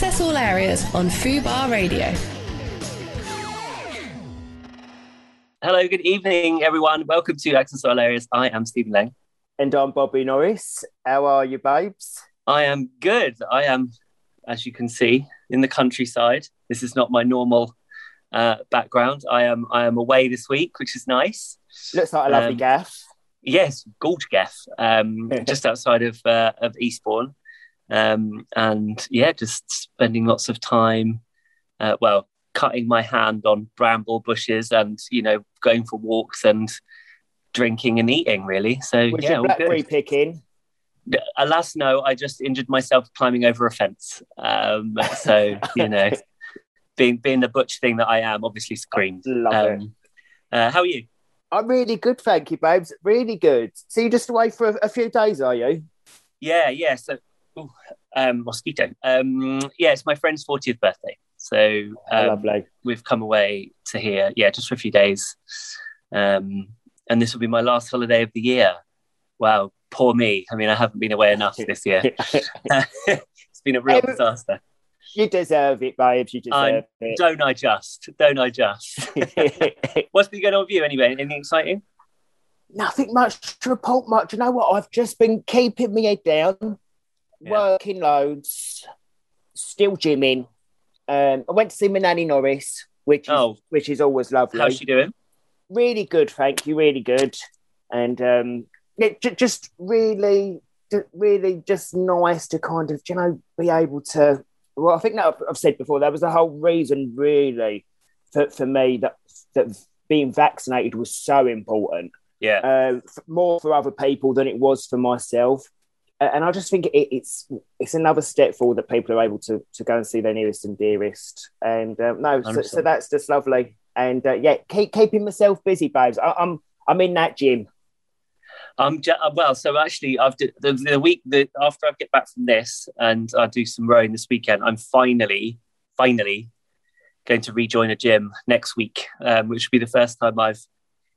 Access all areas on Fubar Radio. Hello, good evening, everyone. Welcome to Access All Areas. I am Stephen Lang. And I'm Bobby Norris. How are you, babes? I am good. I am, as you can see, in the countryside. This is not my normal uh, background. I am I am away this week, which is nice. Looks like a lovely Um, gaff. Yes, Gaff, um, just outside of uh, of Eastbourne, um, and yeah, just spending lots of time. Uh, well, cutting my hand on bramble bushes, and you know, going for walks and drinking and eating. Really, so Was yeah, blackberry picking? Alas, no, I just injured myself climbing over a fence. Um, so you know, being being the butch thing that I am, obviously screamed. Love it. Um, uh, how are you? I'm really good, thank you, babes. Really good. So you're just away for a, a few days, are you? Yeah, yeah. So, ooh, um, mosquito. Um, yeah, it's my friend's 40th birthday. So um, lovely. we've come away to here, yeah, just for a few days. Um, and this will be my last holiday of the year. Wow, poor me. I mean, I haven't been away enough this year. it's been a real Um, disaster. you deserve it, babes. You deserve Don't I just? Don't I just? What's been going on with you anyway? Anything exciting? Nothing much to report much. You know what? I've just been keeping my head down, Yeah. working loads, still gymming. Um, I went to see my nanny Norris, which is, Oh. which is always lovely. How's she doing? really good, thank you, really good, and um, yeah, j- just really, j- really, just nice to kind of, you know, be able to. Well, I think that I've, said before, that was the whole reason, really, for, for me that that being vaccinated was so important, Yeah. uh, more for other people than it was for myself. And I just think it, it's it's another step forward that people are able to to go and see their nearest and dearest. And um, no, so, so that's just lovely. And uh, yeah, keep keeping myself busy, babes. I, I'm I'm in that gym. I'm uh, well. So actually, I've d- the, the week that after I get back from this and I do some rowing this weekend, I'm finally, finally going to rejoin a gym next week, um, which will be the first time I've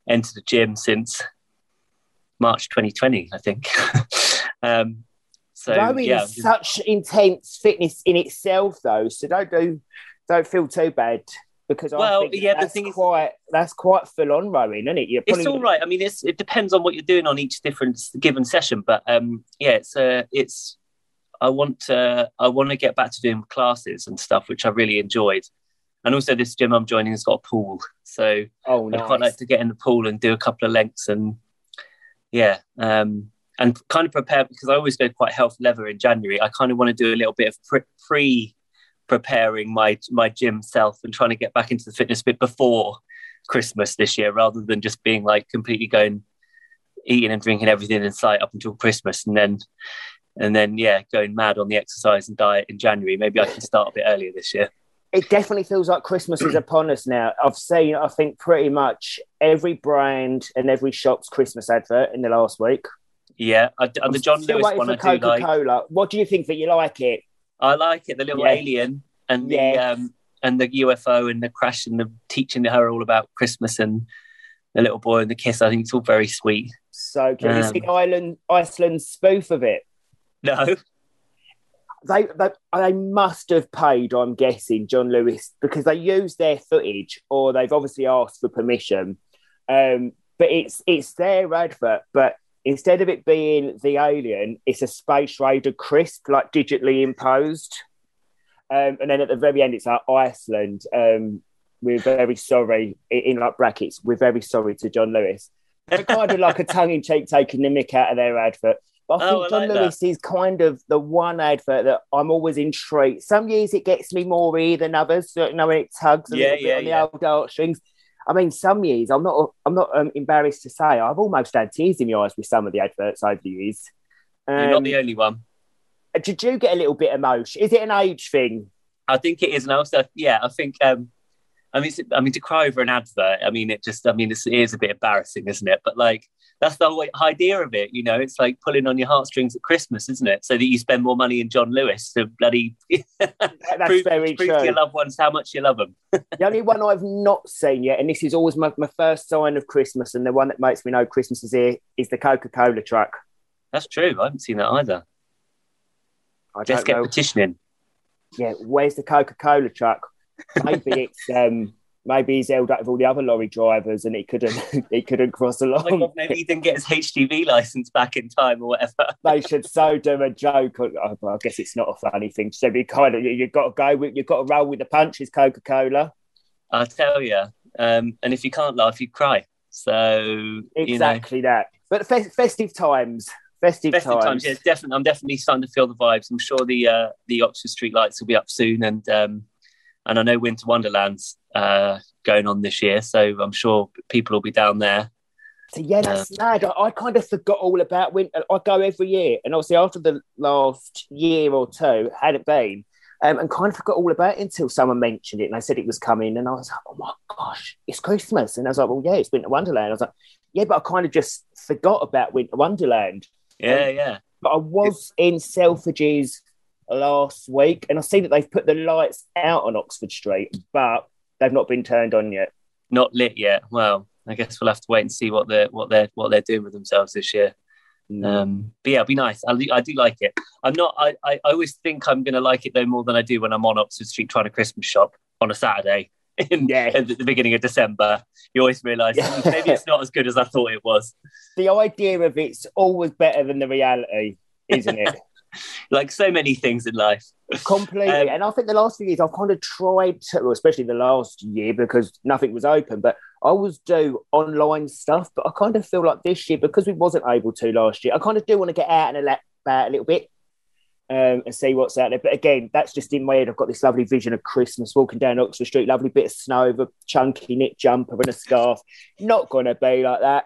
entered a gym since March 2020, I think. um, so Rowing yeah, is such intense fitness in itself, though. So don't do don't feel too bad because Well, I think yeah, the that's thing is- quite that's quite full on rowing, isn't it? You're it's all right. I mean, it's, it depends on what you're doing on each different given session, but um, yeah, it's uh, it's. I want to I want to get back to doing classes and stuff, which I really enjoyed. And also, this gym I'm joining has got a pool, so Oh, I'd quite like to get in the pool and do a couple of lengths and yeah, um, and kind of prepare because I always go quite health leather in January. I kind of want to do a little bit of pre- pre preparing my my gym self and trying to get back into the fitness bit before Christmas this year, rather than just being like completely going eating and drinking everything in sight up until Christmas, and then and then yeah, going mad on the exercise and diet in January. Maybe I can start a bit earlier this year. it definitely feels like Christmas is upon us now. I've seen, I think, pretty much every brand and every shop's Christmas advert in the last week. Yeah, I, and the John Lewis one I do like. Coca-Cola. What do you think that you like it? I like it. The little Yeah. alien and the um, and the UFO and the crash and the teaching her all about Christmas and the little boy and the kiss. I think it's all very sweet. So. It's Um, the Ireland, Iceland spoof of it. No, They, they they must have paid, I'm guessing, John Lewis because they use their footage, or they've obviously asked for permission. Um, but it's it's their advert, but instead of it being the alien, it's a space raider crisp, like digitally imposed. Um, and then at the very end, it's like Iceland. Um, we're very sorry, in, like brackets, we're very sorry to John Lewis. They're kind of like a tongue in cheek taking the mick out of their advert. But I Oh, think I John like. Lewis is kind of the one advert that I'm always intrigued. Some years it gets me more ear than others. You know, when it tugs a Yeah, little bit yeah, on the yeah. old heartstrings. I mean, some years I'm not. I'm not um, embarrassed to say I've almost had tears in my eyes with some of the adverts over the years. you're not Um, the only one. did you get a little bit emotional? Is it an age thing? I think it is, and also yeah, I think. Um, I mean, I mean, to cry over an advert. I mean, it just. I mean, it's, it is a bit embarrassing, isn't it? But like, that's the whole idea of it. You know, it's like pulling on your heartstrings at Christmas, isn't it? So that you spend more money in John Lewis to bloody That's prove, very prove true. to your loved ones how much you love them. The only one I've not seen yet, and this is always my, my first sign of Christmas, and the one that makes me know Christmas is here, is the Coca Cola truck. That's true. I haven't seen that either. I Let's get know. petitioning. yeah, where's the Coca Cola truck? Maybe it's um, maybe he's held up with all the other lorry drivers and he couldn't he couldn't cross along. Oh God, maybe he didn't get his HGV license back in time or whatever. they should so do a joke. Oh, I guess it's not a funny thing. So you kind of you've got to go with you've got to roll with the punches, Coca Cola. I'll tell you. Um, and if you can't laugh, you cry. So exactly you know. that. But fe- festive times. Festive, festive times. times. Yeah, definitely. I'm definitely starting to feel the vibes. I'm sure the uh, the Oxford Street lights will be up soon, and um, and I know Winter Wonderland's uh, going on this year, so I'm sure people will be down there. So yeah, that's uh, mad. I, I, kind of forgot all about winter. I go every year, and obviously after the last year or two, had it been, um, and kind of forgot all about it until someone mentioned it, and I said it was coming, and I was like, oh my gosh, it's Christmas, and I was like, well, yeah, it's Winter Wonderland. I was like, yeah, but I kind of just forgot about Winter Wonderland. Yeah, um, yeah. But I was in Selfridges last week, and I see that they've put the lights out on Oxford Street, but they've not been turned on yet. Not lit yet. Well, I guess we'll have to wait and see what they're what they're what they're doing with themselves this year. Mm. Um, but yeah, it'll be nice. I, I do like it. I'm not. I, I always think I'm going to like it though more than I do when I'm on Oxford Street trying to Christmas shop on a Saturday. In, yeah. at the beginning of December, you always realise yeah. maybe it's not as good as I thought it was. The idea of it's always better than the reality, isn't it? Like so many things in life. Completely. Um, and I think the last few years I've kind of tried to, well, especially the last year because nothing was open, but I always do online stuff. But I kind of feel like this year, because we wasn't able to last year, I kind of do want to get out and about a little bit um, and see what's out there. But again, that's just in my head. I've got this lovely vision of Christmas walking down Oxford Street, lovely bit of snow with a chunky knit jumper and a scarf. Not going to be like that.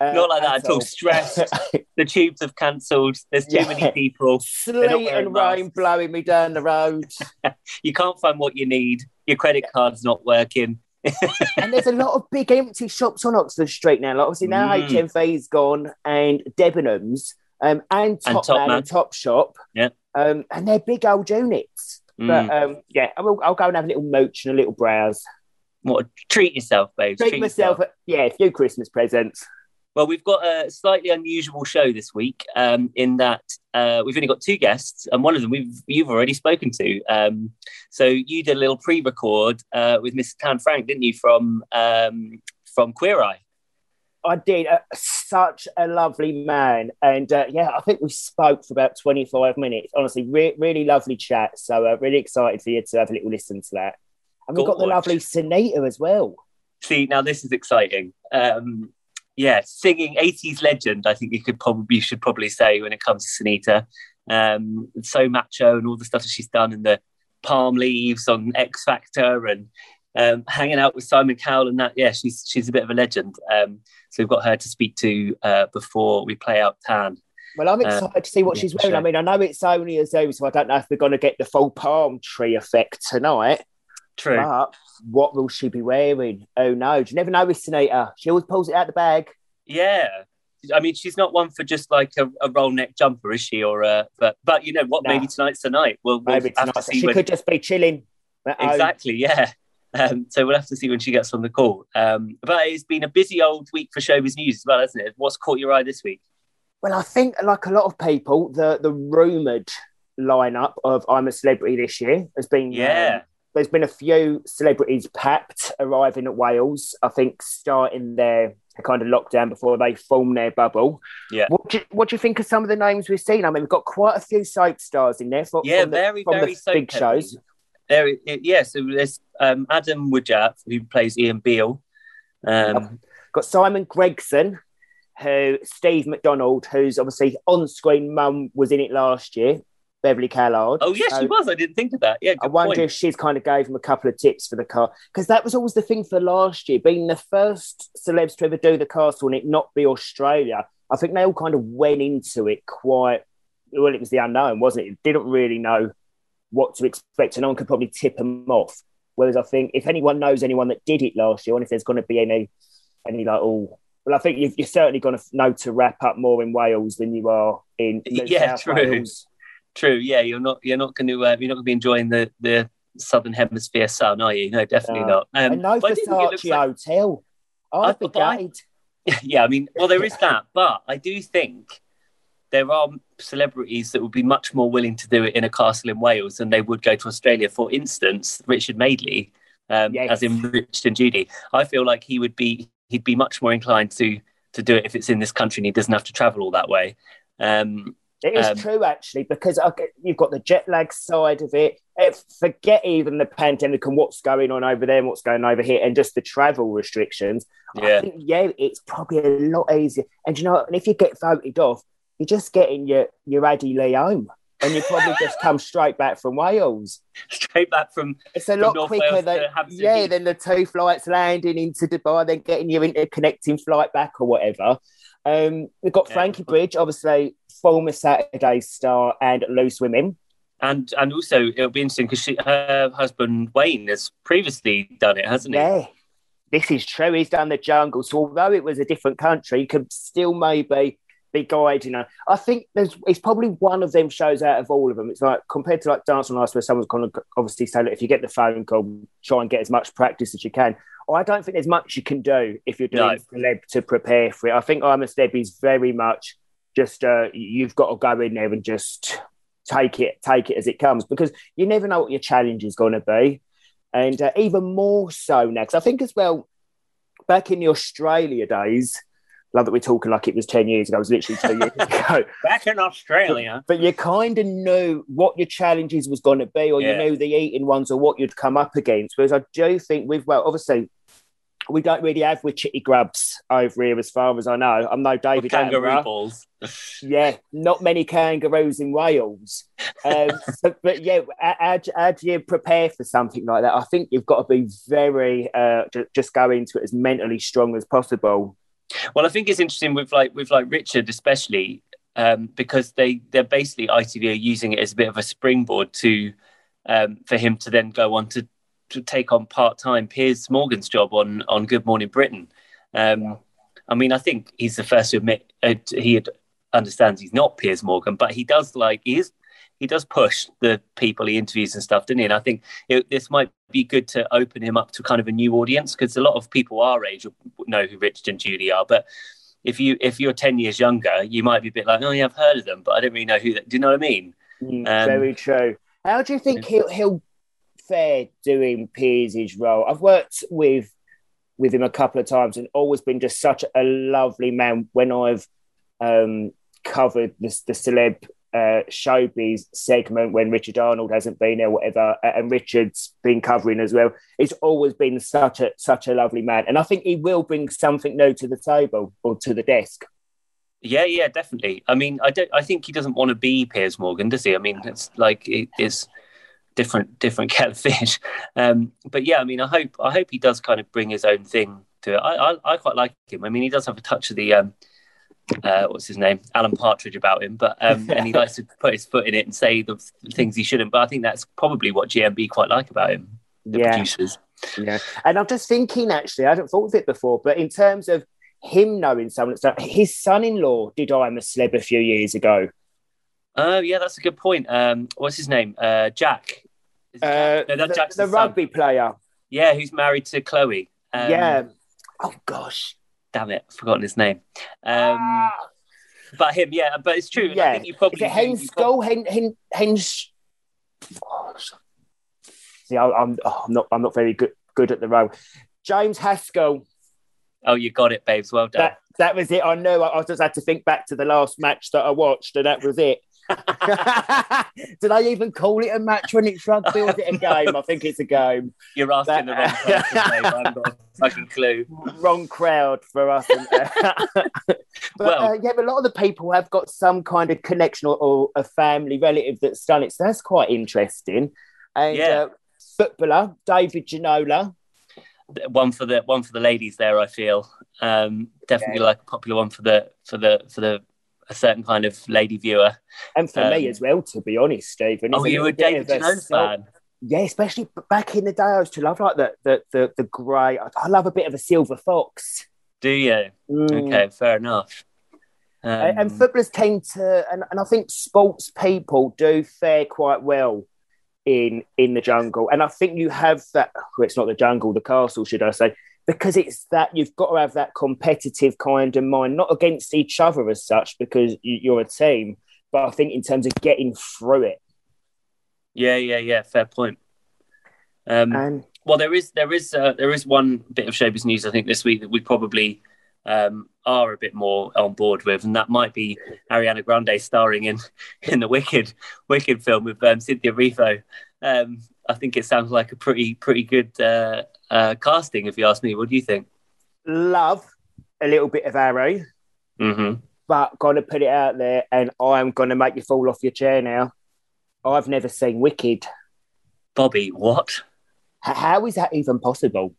Uh, Not like that at all. Stressed. the tubes have cancelled. There's too yeah. many people. Sleet and masks. rain blowing me down the road. you can't find what you need. Your credit card's not working. and there's a lot of big empty shops on Oxford Street now. Like obviously now mm. HMV's gone and Debenhams um, and Top, and Top Man, Man, and Top Shop. Yeah. Um, and they're big old units. Mm. But um, yeah, I'll, I'll, go and have a little mooch and a little browse. What treat yourself, babe. Treat, treat myself. Yourself. Yeah, a few Christmas presents. Well, we've got a slightly unusual show this week um, in that uh, we've only got two guests, and one of them we've you've already spoken to. Um, so you did a little pre-record uh, with Mr. Tan France, didn't you, from um, from Queer Eye? I did. Uh, such a lovely man, and uh, yeah, I think we spoke for about twenty five minutes. Honestly, re- really lovely chat. So uh, really excited for you to have a little listen to that. And we've got the lovely Sinitta as well. See, now this is exciting. Um, yeah, singing 80s legend, I think you could probably you should probably say when it comes to Sinitta. Um, so macho and all the stuff that she's done in the palm leaves on X Factor and um, hanging out with Simon Cowell and that. Yeah, she's she's a bit of a legend. Um, so we've got her to speak to uh, before we play out Tan. Well, I'm uh, excited uh, to see what she's wearing. I mean, I know it's only a Zoom, so I don't know if we're going to get the full palm tree effect tonight. True. But what will she be wearing? Oh no, do you never know with Sinitta? She always pulls it out the bag. Yeah. I mean, she's not one for just like a, a roll neck jumper, is she? Or uh, but but you know what? No. Maybe tonight's the night. We'll, we'll maybe tonight. She when... could just be chilling. Exactly. Yeah. Um, so we'll have to see when she gets on the call. Um, but it's been a busy old week for showbiz news as well, hasn't it? What's caught your eye this week? Well, I think like a lot of people, the the rumored lineup of I'm a Celebrity this year has been yeah. Um, there's been a few celebrities pepped arriving at Wales. I think starting their kind of lockdown before they form their bubble. Yeah. What do, you, what do you think of some of the names we've seen? I mean, we've got quite a few soap stars in there. For, yeah, from the, very, from very the big shows. There, yeah, so there's um, Adam Woodyatt, who plays Ian Beale. Um, got Simon Gregson, who Steve McDonald, who's obviously on screen mum was in it last year. Beverley Callard. Oh yes, so she was. I didn't think of that. Yeah, I wonder point. if she's kind of gave him a couple of tips for the car because that was always the thing for last year, being the first celebs to ever do the castle and it not be Australia. I think they all kind of went into it quite well. It was the unknown, wasn't it? it didn't really know what to expect, and no one could probably tip them off. Whereas I think if anyone knows anyone that did it last year, and if there's going to be any any like oh well, I think you're certainly going to know to wrap up more in Wales than you are in yeah, South true. Wales. True. Yeah, you're not. You're not going to. Uh, you're not going to be enjoying the the southern hemisphere sun, are you? No, definitely not. Um, I know Versace like... Hotel. I'd be Yeah, I mean, well, there is that, but I do think there are celebrities that would be much more willing to do it in a castle in Wales than they would go to Australia. For instance, Richard Madeley, um, Yes. as in Richard and Judy. I feel like he would be he'd be much more inclined to to do it if it's in this country and he doesn't have to travel all that way. Um, It is Um, true, actually, because you've got the jet lag side of it. Eh, Forget even the pandemic and what's going on over there and what's going on over here, and just the travel restrictions. I yeah, think, yeah, it's probably a lot easier. And you know, and if you get voted off, you're just getting your your Addy Lee home, and you probably just come straight back from Wales. straight back from It's a lot quicker than yeah, than the two flights landing into Dubai, then getting your interconnecting flight back or whatever. Um, we've got Yeah. Frankie Bridge, obviously former Saturday star and loose women. and and also it'll be interesting because her husband Wayne has previously done it, hasn't he? Yeah, this is true. He's done the jungle. So although it was a different country, he could still maybe be guiding her. I think there's it's probably one of them shows out of all of them. It's like compared to like Dance on Ice, where someone's going to obviously say, look, if you get the phone call, try and get as much practice as you can. I don't think there's much you can do if you're doing celeb to prepare for it. I think I'm a celeb is very much just uh, you've got to go in there and just take it, take it as it comes because you never know what your challenge is going to be and uh, even more so next. I think as well, back in the Australia days, love that we're talking like it was ten years ago. It was literally two years ago. Back in Australia. But you kind of knew what your challenges was going to be, or Yeah. you knew the eating ones, or what you'd come up against. Whereas I do think with well, obviously. We don't really have witchetty grubs over here, as far as I know. I'm no David Kangaroo balls. Yeah, not many kangaroos in Wales. Um, so- but yeah, how, do- how do you prepare for something like that? I think you've got to be very uh, ju- just go into it as mentally strong as possible. Well, I think it's interesting with like with like Richard, especially um, because they they're basically ITV are using it as a bit of a springboard to um, for him to then go on to to take on part time Piers Morgan's job on on Good Morning Britain. Um, I mean, I think he's the first to admit uh, he understands he's not Piers Morgan, but he does like he is he does push the people he interviews and stuff, doesn't he? And I think it, this might be good to open him up to kind of a new audience because a lot of people our age know who Richard and Judy are, but if you if you're ten years younger, you might be a bit like, oh yeah, I've heard of them, but I don't really know who. They, do you know what I mean? Mm, Um, very true. How do you think he'll, he'll fare doing Piers' role? I've worked with with him a couple of times and always been just such a lovely man when I've um, covered the, the celeb uh, showbiz segment when Richard Arnold hasn't been there, whatever, and Richard's been covering as well. It's always been such a such a lovely man, and I think he will bring something new to the table or to the desk. Yeah, yeah, definitely. I mean, I don't. I think he doesn't want to be Piers Morgan, does he? I mean, it's like it is different, different kettle of fish. Um, but yeah, I mean, I hope, I hope he does kind of bring his own thing to it. I, I, I quite like him. I mean, he does have a touch of the, um, uh, what's his name, Alan Partridge about him, but um, and he likes to put his foot in it and say the things he shouldn't. But I think that's probably what GMB quite like about him, the Yeah. producers. Yeah, and I'm just thinking actually, I hadn't thought of it before, but in terms of him knowing someone, so his son-in-law did I'm a Celeb a few years ago. Oh, yeah, that's a good point. Um, what's his name? Uh, Jack. Uh, No, that's the, the rugby player. Yeah, who's married to Chloe. Um, yeah. Oh gosh. Damn it, I've forgotten his name. Um, Ah, but him, yeah, but it's true. and I yeah. think you probably Is it Hen you prob- Hen Hen Hen's. Oh, see, I, I'm oh, I'm not I'm not very good good at the role. James Haskell. Oh, you got it, babes. Well done. That that was it. I know. I, I just had to think back to the last match that I watched, and that was it. Did I even call it a match when it's rugby? Or is it a game? I think it's a game. You're asking the wrong that- person, babe. I haven't got a fucking clue. Wrong crowd for us. but Well- uh, yeah, but a lot of the people have got some kind of connection or, or a family relative that's done it. So that's quite interesting. And Yeah. uh, footballer David Ginola. One for the one for the ladies there. I feel um, definitely like a popular one for the for the for the a certain kind of lady viewer. And for me Um, as well, to be honest, Stephen. Oh, you were a David of a Ginola self- fan. Yeah, especially back in the day, I used to love like the the the, the grey. I, love a bit of a silver fox. Do you? Mm. Okay, fair enough. Um, A- and footballers tend to, and, and I think sports people do fare quite well in in the jungle. And I think you have that. Well, it's not the jungle, the castle, should I say? Because it's that you've got to have that competitive kind of mind, not against each other as such, because you- you're a team, but I think in terms of getting through it. Yeah, yeah, yeah. Fair point. Um, And well, there is there is uh, there is one bit of showbiz news I think this week that we probably um, are a bit more on board with, and that might be Ariana Grande starring in in the Wicked Wicked film with um, Cynthia Erivo. Um, I think it sounds like a pretty pretty good uh, uh, casting, if you ask me. What do you think? love a little bit of Arrow, hmm but gonna put it out there, and I'm gonna make you fall off your chair now. I've never seen Wicked. Bobby, what? H- How is that even possible?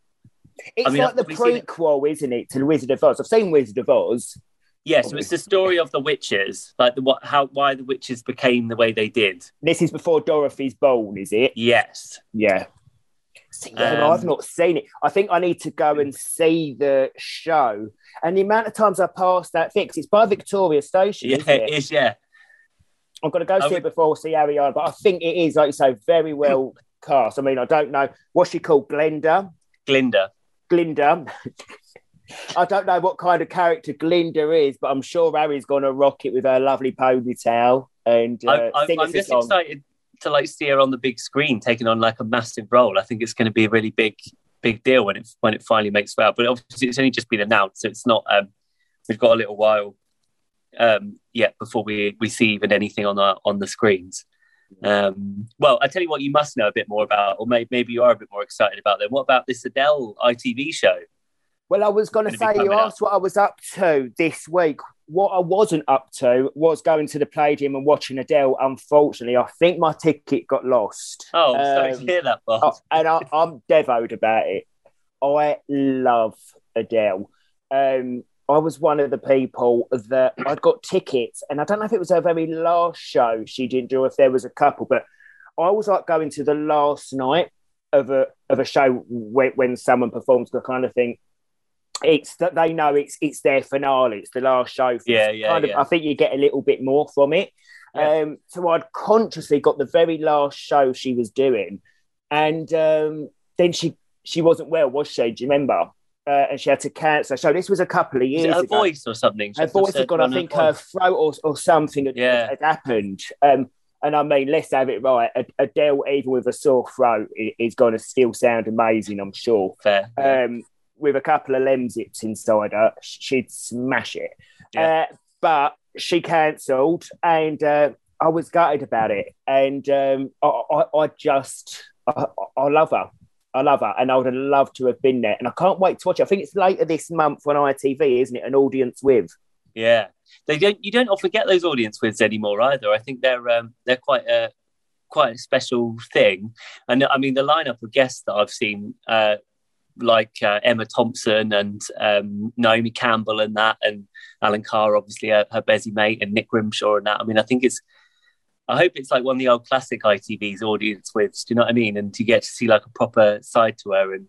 It's mean, like the I've prequel, isn't it, to the Wizard of Oz? I've seen Wizard of Oz. Yeah, so it's the story of the witches, like the what, how, why the witches became the way they did. This is before Dorothy's born, is it? Yes, Yeah. See, Um, I've not seen it. I think I need to go and see the show. And the amount of times I passed that fix, it's by Victoria Station, yeah, isn't it? it is. Yeah, I'm going to go I see would- it before I see Ariana, but I think it is, like you say, very well cast. I mean, I don't know. What's she called? Glenda? Glinda. Glinda. I don't know what kind of character Glinda is, but I'm sure Harry's going to rock it with her lovely ponytail and uh, I, I, I'm just song. excited to like see her on the big screen, taking on like a massive role. I think it's going to be a really big, big deal when it when it finally makes well. But obviously, it's only just been announced, so it's not. Um, we've got a little while um, yet before we we see even anything on the on the screens. Um, well, I tell you what, you must know a bit more about, or may, maybe you are a bit more excited about them. What about this Adele ITV show? Well, I was going to say, you up. asked what I was up to this week. What I wasn't up to was going to the Palladium and watching Adele. Unfortunately, I think my ticket got lost. Oh, I'm sorry to Um, hear that, Bob. And I, I'm devoted about it. I love Adele. Um, I was one of the people that I'd got tickets, and I don't know if it was her very last show she didn't do, if there was a couple, but I was like going to the last night of a of a show when, when someone performs the kind of thing. It's that they know it's it's their finale, it's the last show. Yeah, yeah, kind of, yeah. I think you get a little bit more from it. Yeah. Um, so I'd consciously got the very last show she was doing, and um, then she she wasn't well, was she? Do you remember? Uh, and she had to cancel. So this was a couple of years her ago. voice or something? Her voice had gone. I think her throat or, or something had, Yeah. had happened. Um, and I mean, let's have it right. Ad- Adele, even with a sore throat, is going to still sound amazing. I'm sure. fair. Um, with a couple of Lemsips inside her, she'd smash it. Yeah. Uh, but she cancelled, and uh, I was gutted about it. And um, I, I, I just, I, I love her. I love her, and I would have loved to have been there. And I can't wait to watch it. I think it's later this month on ITV, isn't it? An audience with. Yeah, they don't. You don't often get those audience wins anymore either. I think they're um, they're quite a quite a special thing. And I mean, the lineup of guests that I've seen, uh, like uh, Emma Thompson and um, Naomi Campbell and that, and Alan Carr, obviously her, her Bezzy mate, and Nick Grimshaw and that. I mean, I think it's. I hope it's like one of the old classic ITV's audience wins. Do you know what I mean? And you get to see like a proper side to her and.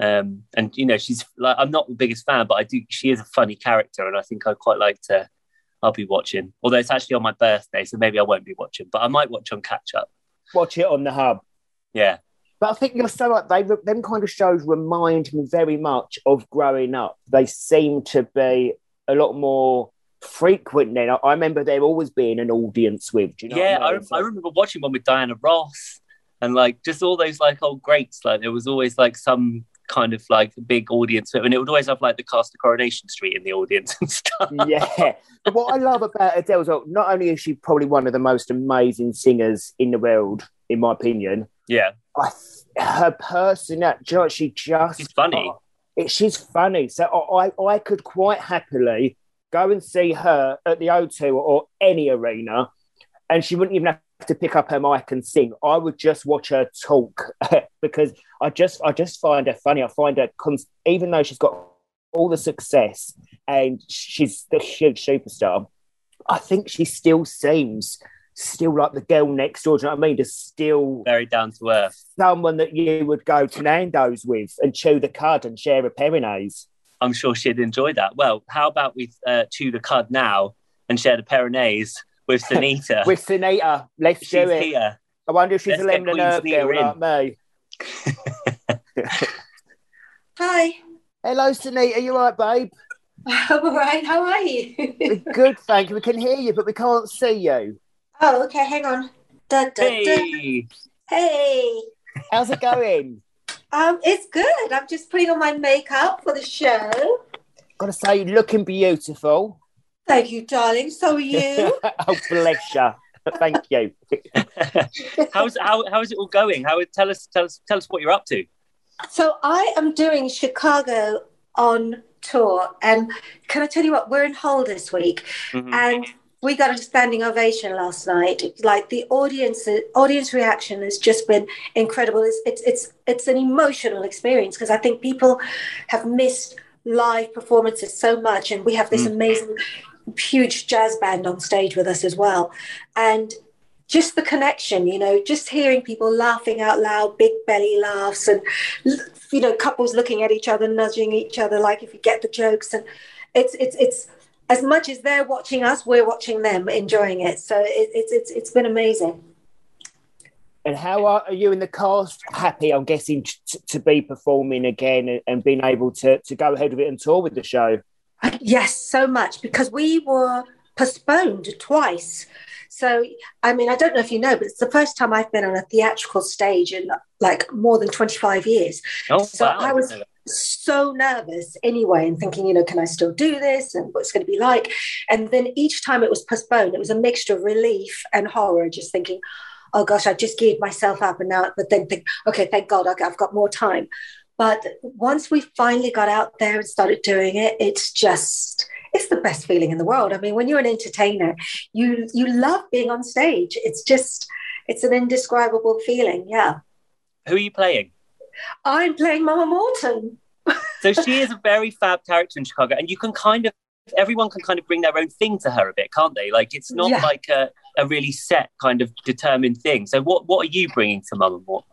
Um, and you know she's like I'm not the biggest fan, but I do. She is a funny character, and I think I quite like to. I'll be watching, although it's actually on my birthday, so maybe I won't be watching, but I might watch on catch up. Watch it on the hub. Yeah, But I think you're so right. They them kind of shows remind me very much of growing up. They seem to be a lot more frequent then. I, I remember there always being an audience with. Do you know yeah. I I, mean? rem- I remember watching one with Diana Ross, and like just all those like old greats. Like there was always like some kind of like big audience, with and it would always have like the cast of Coronation Street in the audience and stuff. yeah. But what I love about Adele is well, not only is she probably one of the most amazing singers in the world, in my opinion, Yeah, I th- her personality, you know she just She's funny. oh, it, she's funny. So I, I could quite happily go and see her at the O2 or any arena, and she wouldn't even have to pick up her mic and sing. I would just watch her talk because I just I just find her funny. I find her cons- even though she's got all the success and she's the huge superstar, I think she still seems still like the girl next door. Do you know what I mean? Just still very down to earth. someone that you would go to Nando's with and chew the cud and share a Perinaise. I'm sure she'd enjoy that. Well, how about we uh, chew the cud now and share the Perinaise with Sinitta? With Sinitta, let's She's do it. here. I wonder if she's Let's a get lemon and herb girl in. like me. Hi. Hello, Sinitta. Are you all right, babe? I'm all right. How are you? Good, thank you. We can hear you, but we can't see you. Oh, okay. Hang on. Da, da, Hey, da. Hey. How's it going? Um, it's good. I'm just putting on my makeup for the show. Gotta say, you're looking beautiful. Thank you, darling. So are you. oh, bless you. Thank you. how's how how is it all going? How tell us tell us tell us what you're up to. so I am doing Chicago on tour, and can I tell you what? We're in Hull this week, Mhm. and we got a standing ovation last night. Like the audience, audience reaction has just been incredible. It's it's it's, it's an emotional experience because I think people have missed live performances so much, and we have this Mm. amazing, huge jazz band on stage with us as well, and. Just the connection, you know, just hearing people laughing out loud, big belly laughs, and you know, couples looking at each other, nudging each other, like if you get the jokes, and it's it's it's as much as they're watching us, we're watching them, enjoying it. So it, it's it's it's been amazing. And how are, are you and the cast happy? I'm guessing t- to be performing again and, and being able to, to go ahead with it and tour with the show. Yes, so much because we were postponed twice. So I mean, I don't know if you know, but it's the first time I've been on a theatrical stage in like more than 25 years. Oh, So wow. I was so nervous anyway and thinking, you know, can I still do this and what's going to be like? And then each time it was postponed, it was a mixture of relief and horror, just thinking, oh gosh, I've just geared myself up and now, but then think, okay, thank God I've got more time. But once we finally got out there and started doing it, it's just, it's the best feeling in the world. I mean, when you're an entertainer, you you love being on stage. It's just, it's an indescribable feeling. Yeah. Who are you playing? I'm playing Mama Morton. So she is a very fab character in Chicago, and you can kind of everyone can kind of bring their own thing to her a bit, can't they? Like it's not Yeah. like a, a really set kind of determined thing. So what what are you bringing to Mama Morton?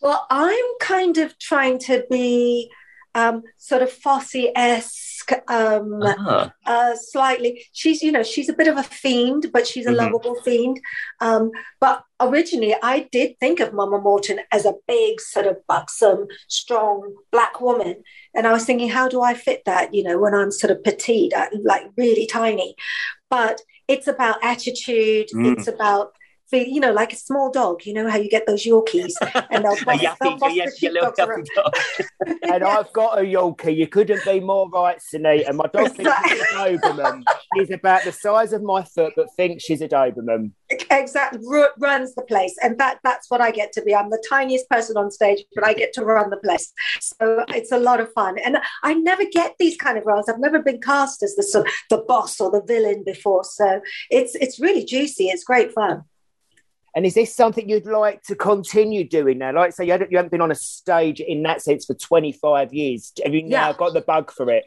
Well, I'm kind of trying to be um, sort of Fosse esque, um, Ah, uh, slightly. She's, you know, she's a bit of a fiend, but she's a Mhm. lovable fiend. Um, but originally, I did think of Mama Morton as a big, sort of buxom, strong black woman. And I was thinking, how do I fit that, you know, when I'm sort of petite, uh, like really tiny? But it's about attitude, Mm. it's about, you know, like a small dog, you know, how you get those Yorkies and they'll a boss, they'll yappy, boss the little sheepdogs around. yappy dog. And I've got a Yorkie. You couldn't be more right, Sinitta. And my dog thinks she's a Doberman. She's about the size of my foot, but thinks she's a Doberman. exactly ru- runs the place and that that's what i get to be i'm the tiniest person on stage but i get to run the place so it's a lot of fun and i never get these kind of roles i've never been cast as the sort the boss or the villain before so it's it's really juicy it's great fun And is this something you'd like to continue doing now? Like, say you haven't, you haven't been on a stage in that sense for 25 years. Have you now Yeah. got the bug for it?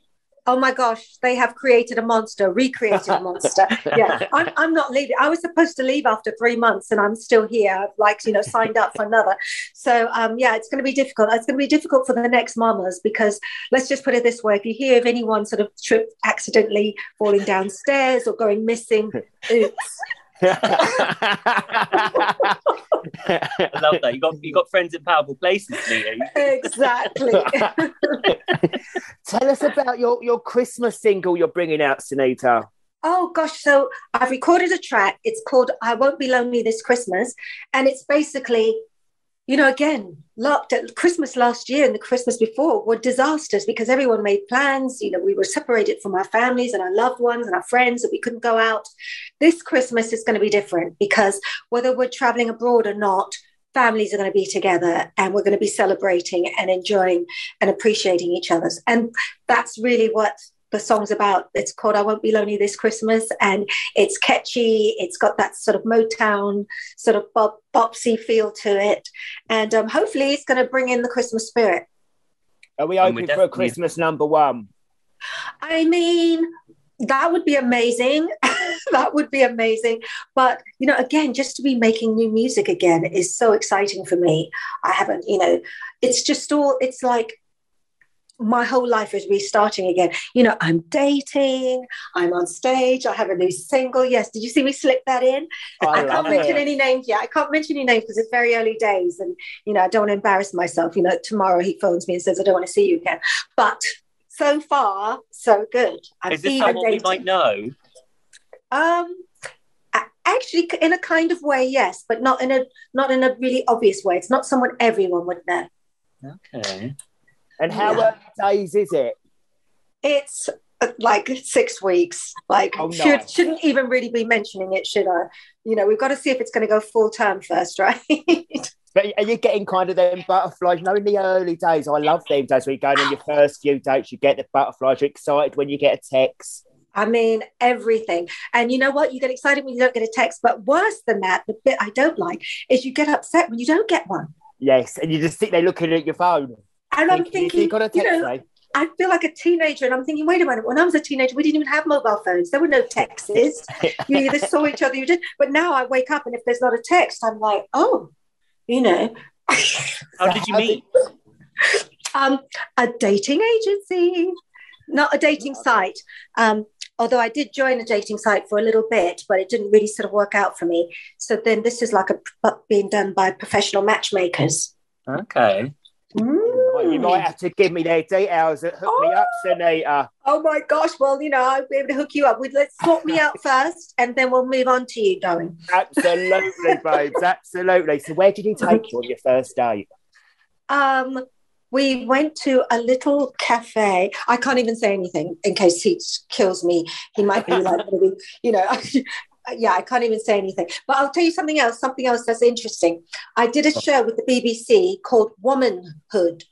oh my gosh they have created a monster recreated a monster yeah I'm, I'm not leaving i was supposed to leave after three months and i'm still here i've like you know signed up for another so um yeah it's going to be difficult it's going to be difficult for the next mamas because let's just put it this way if you hear of anyone sort of trip accidentally falling downstairs or going missing oops I love that. You got you got friends in powerful places, Leah. exactly Tell us about your, your Christmas single you're bringing out, Sinitta. Oh gosh, so I've recorded a track. It's called I Won't Be Lonely This Christmas. And it's basically, you know, again, locked at Christmas last year and the Christmas before were disasters because everyone made plans. You know, we were separated from our families and our loved ones and our friends, and we couldn't go out. This Christmas is going to be different because whether we're traveling abroad or not, families are going to be together and we're going to be celebrating and enjoying and appreciating each other's. And that's really what the song's about. It's called I Won't Be Lonely This Christmas. And it's catchy. It's got that sort of Motown, sort of bop, bopsy feel to it. And um, hopefully it's going to bring in the Christmas spirit. Are we And we're open for a definitely- Christmas number one? I mean, that would be amazing. that would be amazing. But, you know, again, just to be making new music again is so exciting for me. I haven't, you know, it's just all, it's like, my whole life is restarting again. You know, I'm dating, I'm on stage, I have a new single. Yes, did you see me slip that in? I I, can't mention it. any names yet. I can't mention any names because it's very early days, and you know I don't want to embarrass myself. You know, tomorrow he phones me and says I don't want to see you again. But so far, so good. I've Is this someone we might know? Um, actually, in a kind of way, yes, but not in a not in a really obvious way. It's not someone everyone would know. Okay. And how yeah. many days is it? It's uh, like six weeks. Like oh, should, shouldn't even really be mentioning it, should I? You know, we've got to see if it's going to go full term first, right? But are you getting kind of them butterflies? You know, in the early days, I love them days where you're going on your first few dates, you get the butterflies, you're excited when you get a text. I mean, everything. And you know what? You get excited when you don't get a text. But worse than that, the bit I don't like is you get upset when you don't get one. Yes. And you just sit there looking at your phone. And I'm thinking, you, got a text you know, I feel like a teenager, and I'm thinking, wait a minute. When I was a teenager, we didn't even have mobile phones. There were no texts. you either saw each other, you did. But now I wake up, and if there's not a text, I'm like, oh, you know, how did you meet? Um, a dating agency, not a dating site. Um, although I did join a dating site for a little bit, but it didn't really sort of work out for me. So then this is like a being done by professional matchmakers. Okay. Mm. You might have to give me their details. Hook oh. me up, Sinitta. Oh my gosh! Well, you know, I'll be able to hook you up. Let's sort me out first, and then we'll move on to you, darling. Absolutely, babes. Absolutely. So, where did he take you on your first date? Um, we went to a little cafe. I can't even say anything in case he kills me. He might be like, you know, yeah, I can't even say anything. But I'll tell you something else, something else that's interesting. I did a show with the BBC called Womanhood.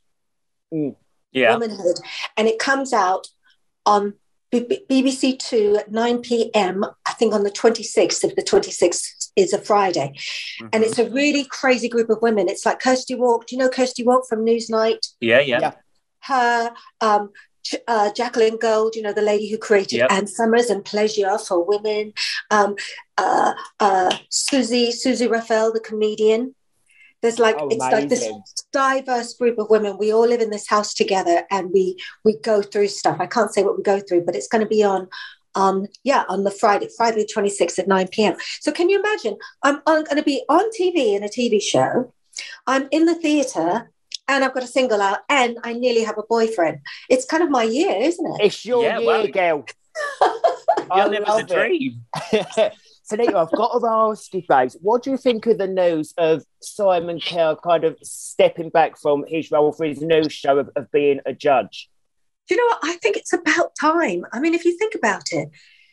Mm. Yeah. Womanhood. And it comes out on BBC Two at 9 p.m., I think on the 26th, if the 26th is a Friday. Mm-hmm. And it's a really crazy group of women. It's like Kirsty Wark. Do you know Kirsty Wark from Newsnight? Yeah, yeah. yeah. Her, um, uh, Jacqueline Gold, you know, the lady who created yep. Ann Summers and Pleasure for Women, um, uh, uh, Susie, Susie Raphael, the comedian. There's like oh, it's amazing. like this diverse group of women. We all live in this house together, and we we go through stuff. I can't say what we go through, but it's going to be on um, yeah on the Friday, Friday the 26th at 9 p.m. So can you imagine? I'm, I'm going to be on TV in a TV show. I'm in the theatre and I've got a single out, and I nearly have a boyfriend. It's kind of my year, isn't it? It's your yeah, year, well, girl. I love the dream. so I've got to ask you, babes, what do you think of the news of Simon Cowell kind of stepping back from his role for his new show of, of being a judge? Do you know what? I think it's about time. I mean, if you think about it,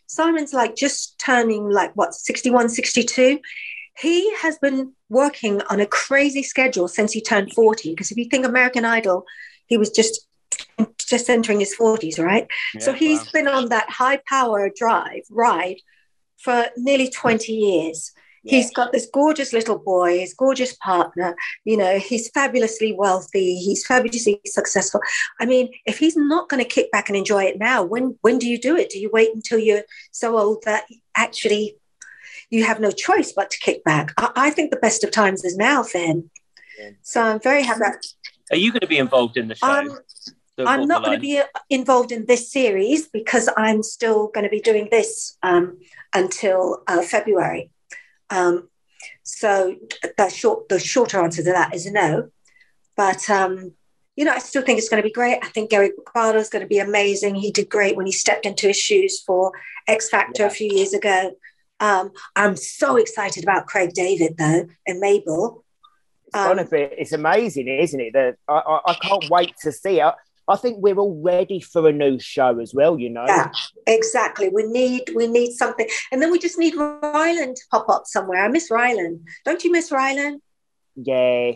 Simon's like just turning like what 61, 62 he has been working on a crazy schedule since he turned 40 because if you think american idol he was just just entering his 40s right yeah, so he's wow. been on that high power drive ride for nearly 20 years yeah. he's got this gorgeous little boy his gorgeous partner you know he's fabulously wealthy he's fabulously successful i mean if he's not going to kick back and enjoy it now when when do you do it do you wait until you're so old that actually you have no choice but to kick back. I, I think the best of times is now for him. So I'm very happy. Are you going to be involved in the show? Um, I'm not going to be uh, involved in this series because I'm still going to be doing this um, until uh, February. Um, so the short, the shorter answer to that is no. But um, you know, I still think it's going to be great. I think Gary Barlow is going to be amazing. He did great when he stepped into his shoes for X Factor yeah. a few years ago. Um, I'm so excited about Craig David though and Mabel. It's um, be it's amazing, isn't it? That I, I, I, can't wait to see it. I think we're all ready for a new show as well, you know. Yeah, exactly. We need we need something. And then we just need Rylan to pop up somewhere. I miss Rylan. Don't you miss Rylan? Yeah,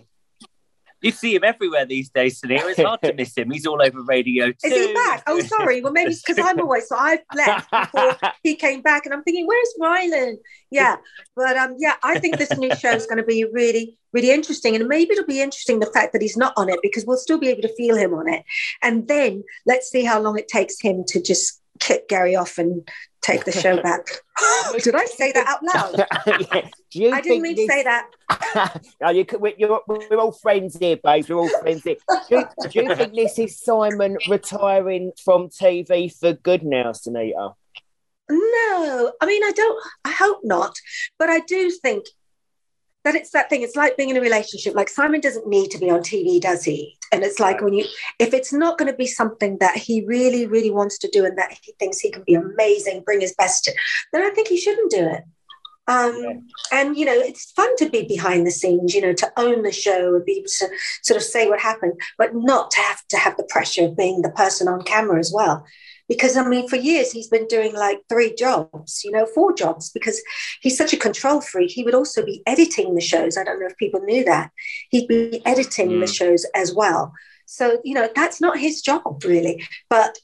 you see him everywhere these days, Sinitta. It's hard to miss him. He's all over radio too. Is he back? Oh, sorry. Well, maybe because I'm away. So I've left before he came back, and I'm thinking, where's Rylan? Yeah, but um, yeah, I think this new show is going to be really, really interesting, and maybe it'll be interesting the fact that he's not on it because we'll still be able to feel him on it, and then let's see how long it takes him to just kick Gary off and take the show back. Did I say that out loud? yeah. I didn't mean to say that. no, you, we're, we're, all friends here, babes. We're all friends here. Do, do, you think this is Simon retiring from TV for good now, Sinitta? No, I mean, I don't, I hope not. But I do think that it's that thing. It's like being in a relationship. Like Simon doesn't need to be on TV, does he? And it's like when you, if it's not going to be something that he really, really wants to do and that he thinks he can be amazing, bring his best to, then I think he shouldn't do it. Um, yeah. And you know, it's fun to be behind the scenes. You know, to own the show and be able to sort of say what happened, but not to have to have the pressure of being the person on camera as well because I mean, for years he's been doing like three jobs, you know, four jobs, because he's such a control freak. He would also be editing the shows. I don't know if people knew that. He'd be editing mm. the shows as well. So, you know, that's not his job really. But,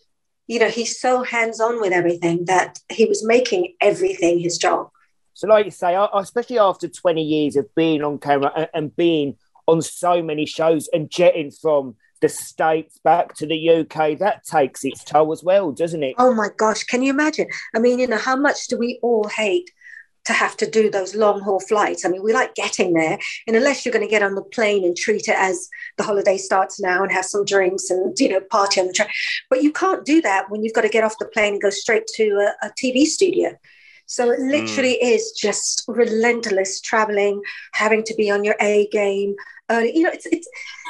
you know, he's so hands on with everything that he was making everything his job. So, like you say, especially after 20 years of being on camera and being on so many shows and jetting from the States back to the UK, that takes its toll as well, doesn't it? Oh my gosh, can you imagine? I mean, you know, how much do we all hate to have to do those long haul flights? I mean, we like getting there, and unless you're going to get on the plane and treat it as the holiday starts now and have some drinks and, you know, party on the train, but you can't do that when you've got to get off the plane and go straight to a, a TV studio. So it literally mm. is just relentless traveling, having to be on your A game. Uh, you know, it's it's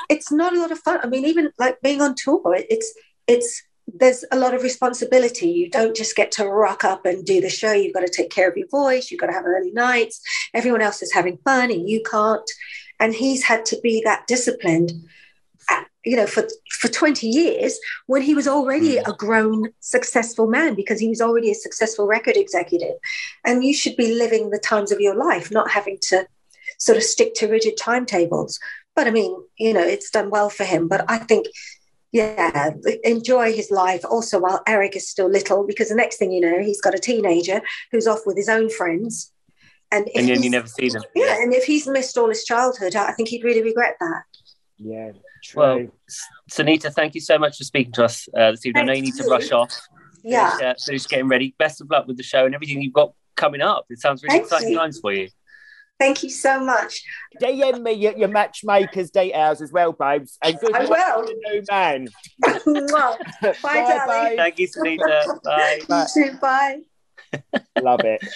it's not a lot of fun. I mean, even like being on tour, it's it's there's a lot of responsibility. You don't just get to rock up and do the show. You've got to take care of your voice. You've got to have early nights. Everyone else is having fun and you can't. And he's had to be that disciplined you know, for for 20 years when he was already mm. a grown, successful man because he was already a successful record executive. And you should be living the times of your life, not having to sort of stick to rigid timetables. But I mean, you know, it's done well for him. But I think, yeah, enjoy his life also while Eric is still little, because the next thing you know, he's got a teenager who's off with his own friends. And, and then you never see them. Yeah, and if he's missed all his childhood, I think he'd really regret that. Yeah. True. Well, Sinitta, thank you so much for speaking to us uh, this evening. Thank I know you need to rush off. Yeah. Finish, uh, finish getting ready. Best of luck with the show and everything you've got coming up. It sounds really thank exciting you. times for you. Thank you so much. DM me your, your matchmakers details as well, babes. And good I will. new man. bye, bye, bye. Thank you, Sinitta. bye. Bye. You too. Bye. Love it.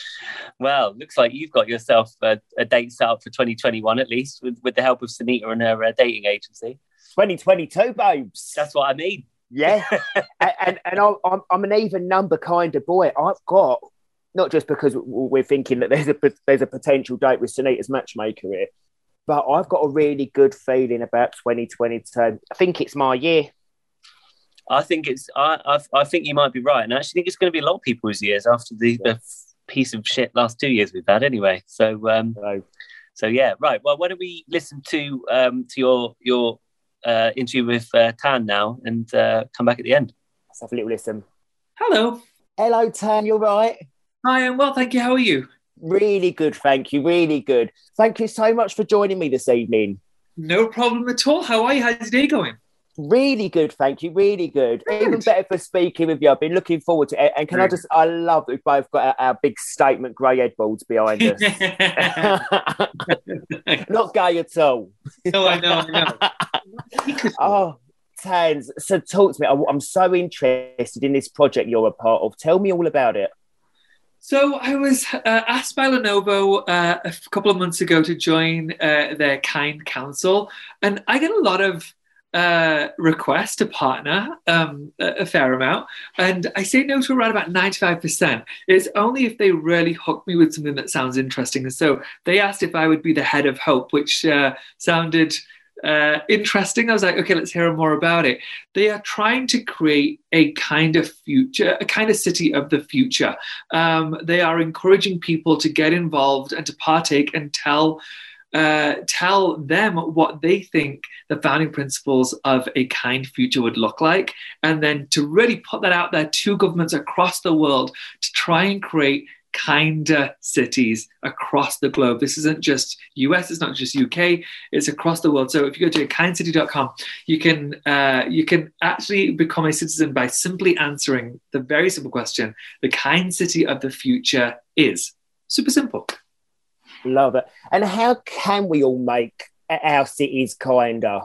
Well, looks like you've got yourself a, a, date set up for 2021 at least, with, with the help of Sinitta and her uh, dating agency. 2022, babes. That's what I mean. Yeah, and and, I'm, I'm an even number kind of boy. I've got not just because we're thinking that there's a there's a potential date with Sinitta's matchmaker here, but I've got a really good feeling about 2022. I think it's my year. I think it's I, I, I think you might be right, and I actually think it's going to be a lot of people's years after the, yeah. the piece of shit last two years we've had anyway. So um, so yeah, right. Well, why don't we listen to um to your your uh, interview with uh, Tan now and uh, come back at the end. Let's have a little listen. Hello. Hello, Tan. You're right. Hi, I'm well, thank you. How are you? Really good, thank you. Really good. Thank you so much for joining me this evening. No problem at all. How are you? How's your day going? Really good, thank you. Really good. good. Even better for speaking with you. I've been looking forward to it. And can I just, I love that we've both got our, our big statement grey headboards behind us. Not gay at all. No, I know, I know. Oh, Tans. So talk to me. I'm so interested in this project you're a part of. Tell me all about it. So I was uh, asked by Lenovo uh, a couple of months ago to join uh, their Kind Council, and I get a lot of uh, request to partner um, a, fair amount, and I say no to around about 95%. It's only if they really hook me with something that sounds interesting. And so they asked if I would be the head of Hope, which uh, sounded uh, interesting. I was like, okay, let's hear more about it. They are trying to create a kind of future, a kind of city of the future. Um, they are encouraging people to get involved and to partake and tell uh, tell them what they think the founding principles of a kind future would look like, and then to really put that out there to governments across the world to try and create kinder cities across the globe. This isn't just US, it's not just UK, it's across the world. So if you go to kindcity.com, you can uh, you can actually become a citizen by simply answering the very simple question: the kind city of the future is super simple. Love it. And how can we all make our cities kinder?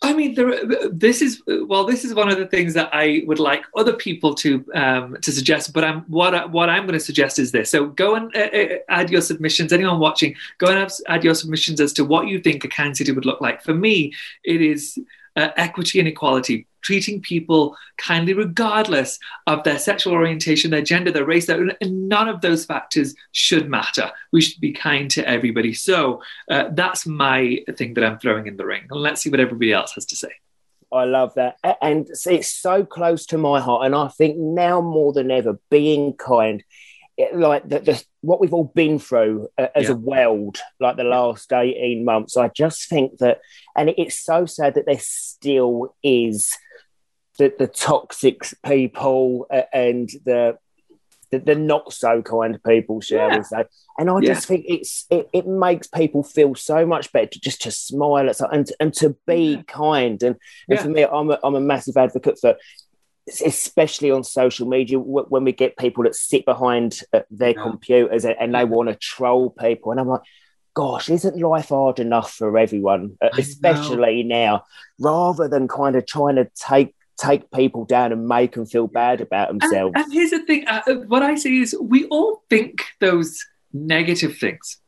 I mean, there, this is well, this is one of the things that I would like other people to um, to suggest. But I'm what I, what I'm going to suggest is this. So go and uh, uh, add your submissions. Anyone watching, go and add your submissions as to what you think a kind city would look like. For me, it is uh, equity and equality, treating people kindly regardless of their sexual orientation, their gender, their race. Their, none of those factors should matter. We should be kind to everybody. So uh, that's my thing that I'm throwing in the ring. And let's see what everybody else has to say. I love that. And it's so close to my heart. And I think now more than ever, being kind like the, the, what we've all been through uh, as yeah. a world, like the last 18 months, I just think that, and it's so sad that there still is the, the toxic people and the, the, the not so kind people, shall yeah. we say? And I just think it's it, it makes people feel so much better to just to smile at and and to be kind. And, and for me, I'm a, I'm a massive advocate for especially on social media when we get people that sit behind uh, their yeah. computers and they want to troll people and i'm like gosh isn't life hard enough for everyone uh, especially now rather than kind of trying to take take people down and make them feel bad about themselves and, and here's the thing uh, what i say is we all think those negative things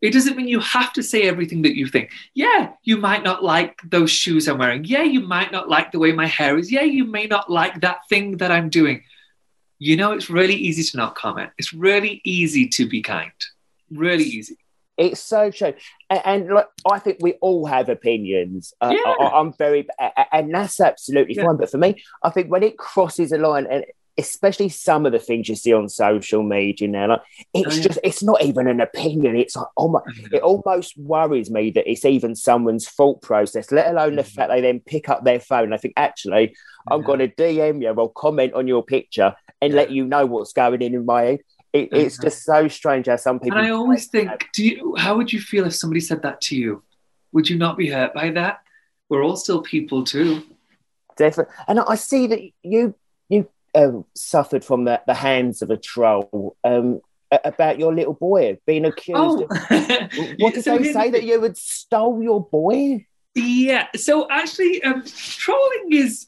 it doesn't mean you have to say everything that you think. Yeah, you might not like those shoes I'm wearing. Yeah, you might not like the way my hair is. Yeah, you may not like that thing that I'm doing. You know, it's really easy to not comment. It's really easy to be kind. Really easy. It's so true, and, and look, I think we all have opinions. Uh, yeah. I, am very, and that's absolutely yeah. fine. But for me, I think when it crosses a line, and especially some of the things you see on social media now. Like it's oh, just it's not even an opinion. It's like oh my, mm-hmm. it almost worries me that it's even someone's thought process, let alone mm-hmm. the fact they then pick up their phone. I think actually I'm going to DM you or comment on your picture and let you know what's going in in my head. It, it's just so strange how some people. And I always think, that. do you? How would you feel if somebody said that to you? Would you not be hurt by that? We're all still people too. Definitely, and I see that you you um, suffered from the, the hands of a troll um, about your little boy being accused. Oh. Of, what did so they say that you had stole your boy? Yeah. So actually, um, trolling is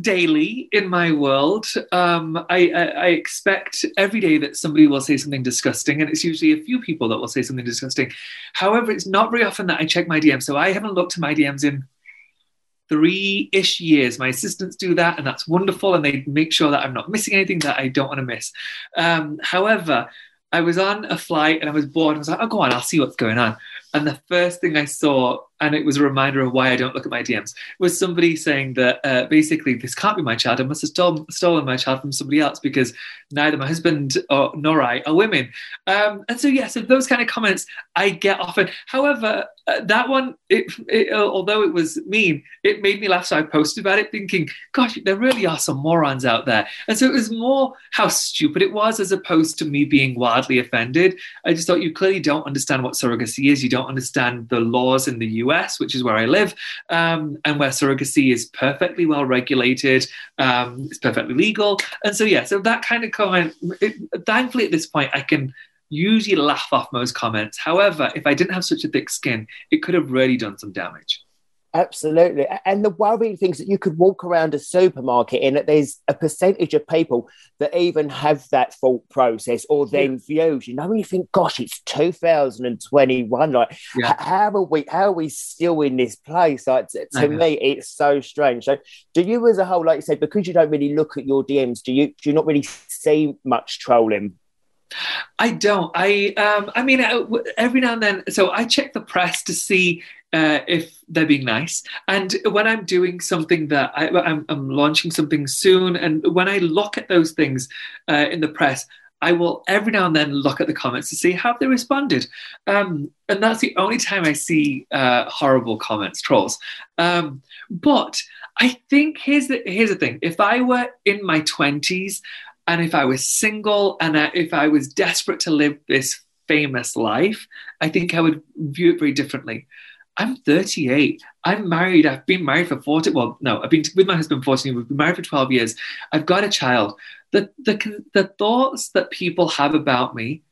daily in my world. Um, I, I, I, expect every day that somebody will say something disgusting, and it's usually a few people that will say something disgusting. However, it's not very often that I check my DMs. So I haven't looked at my DMs in three ish years. My assistants do that, and that's wonderful. And they make sure that I'm not missing anything that I don't want to miss. Um, however, I was on a flight and I was bored. I was like, oh, go on, I'll see what's going on. And the first thing I saw, and it was a reminder of why I don't look at my DMs, was somebody saying that uh, basically this can't be my child. I must have stolen, stolen my child from somebody else because neither my husband or, nor I are women. Um, and so, yeah, so those kind of comments I get often. However, uh, that one, it, it, although it was mean, it made me laugh. So I posted about it thinking, gosh, there really are some morons out there. And so it was more how stupid it was as opposed to me being wildly offended. I just thought you clearly don't understand what surrogacy is. You don't understand the laws in the US, which is where I live, um, and where surrogacy is perfectly well regulated. Um, it's perfectly legal. And so, yeah, so that kind of comment, it, thankfully at this point, I can usually laugh off most comments. However, if I didn't have such a thick skin, it could have really done some damage. Absolutely. And the worrying things that you could walk around a supermarket and that there's a percentage of people that even have that thought process or then yeah. views. You know, when you think, gosh, it's 2021. Like, yeah. how are we how are we still in this place? Like to, to me, it's so strange. So do you as a whole, like you said, because you don't really look at your DMs, do you do you not really see much trolling I don't. I um, I mean, uh, every now and then. So I check the press to see uh, if they're being nice, and when I'm doing something that I, am launching something soon, and when I look at those things uh, in the press, I will every now and then look at the comments to see how they responded, um, and that's the only time I see uh, horrible comments, trolls. Um, but I think here's the here's the thing: if I were in my twenties and if I was single and if I was desperate to live this famous life, I think I would view it very differently. I'm 38. I'm married. I've been married for 40. Well, no, I've been with my husband 14. We've been married for 12 years. I've got a child. The, the, the thoughts that people have about me,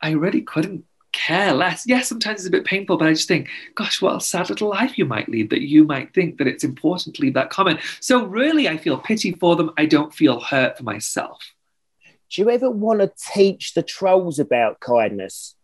I really couldn't care less. Yes, sometimes it's a bit painful, but I just think, gosh, what a sad little life you might lead that you might think that it's important to leave that comment. So really, I feel pity for them. I don't feel hurt for myself. Do you ever want to teach the trolls about kindness?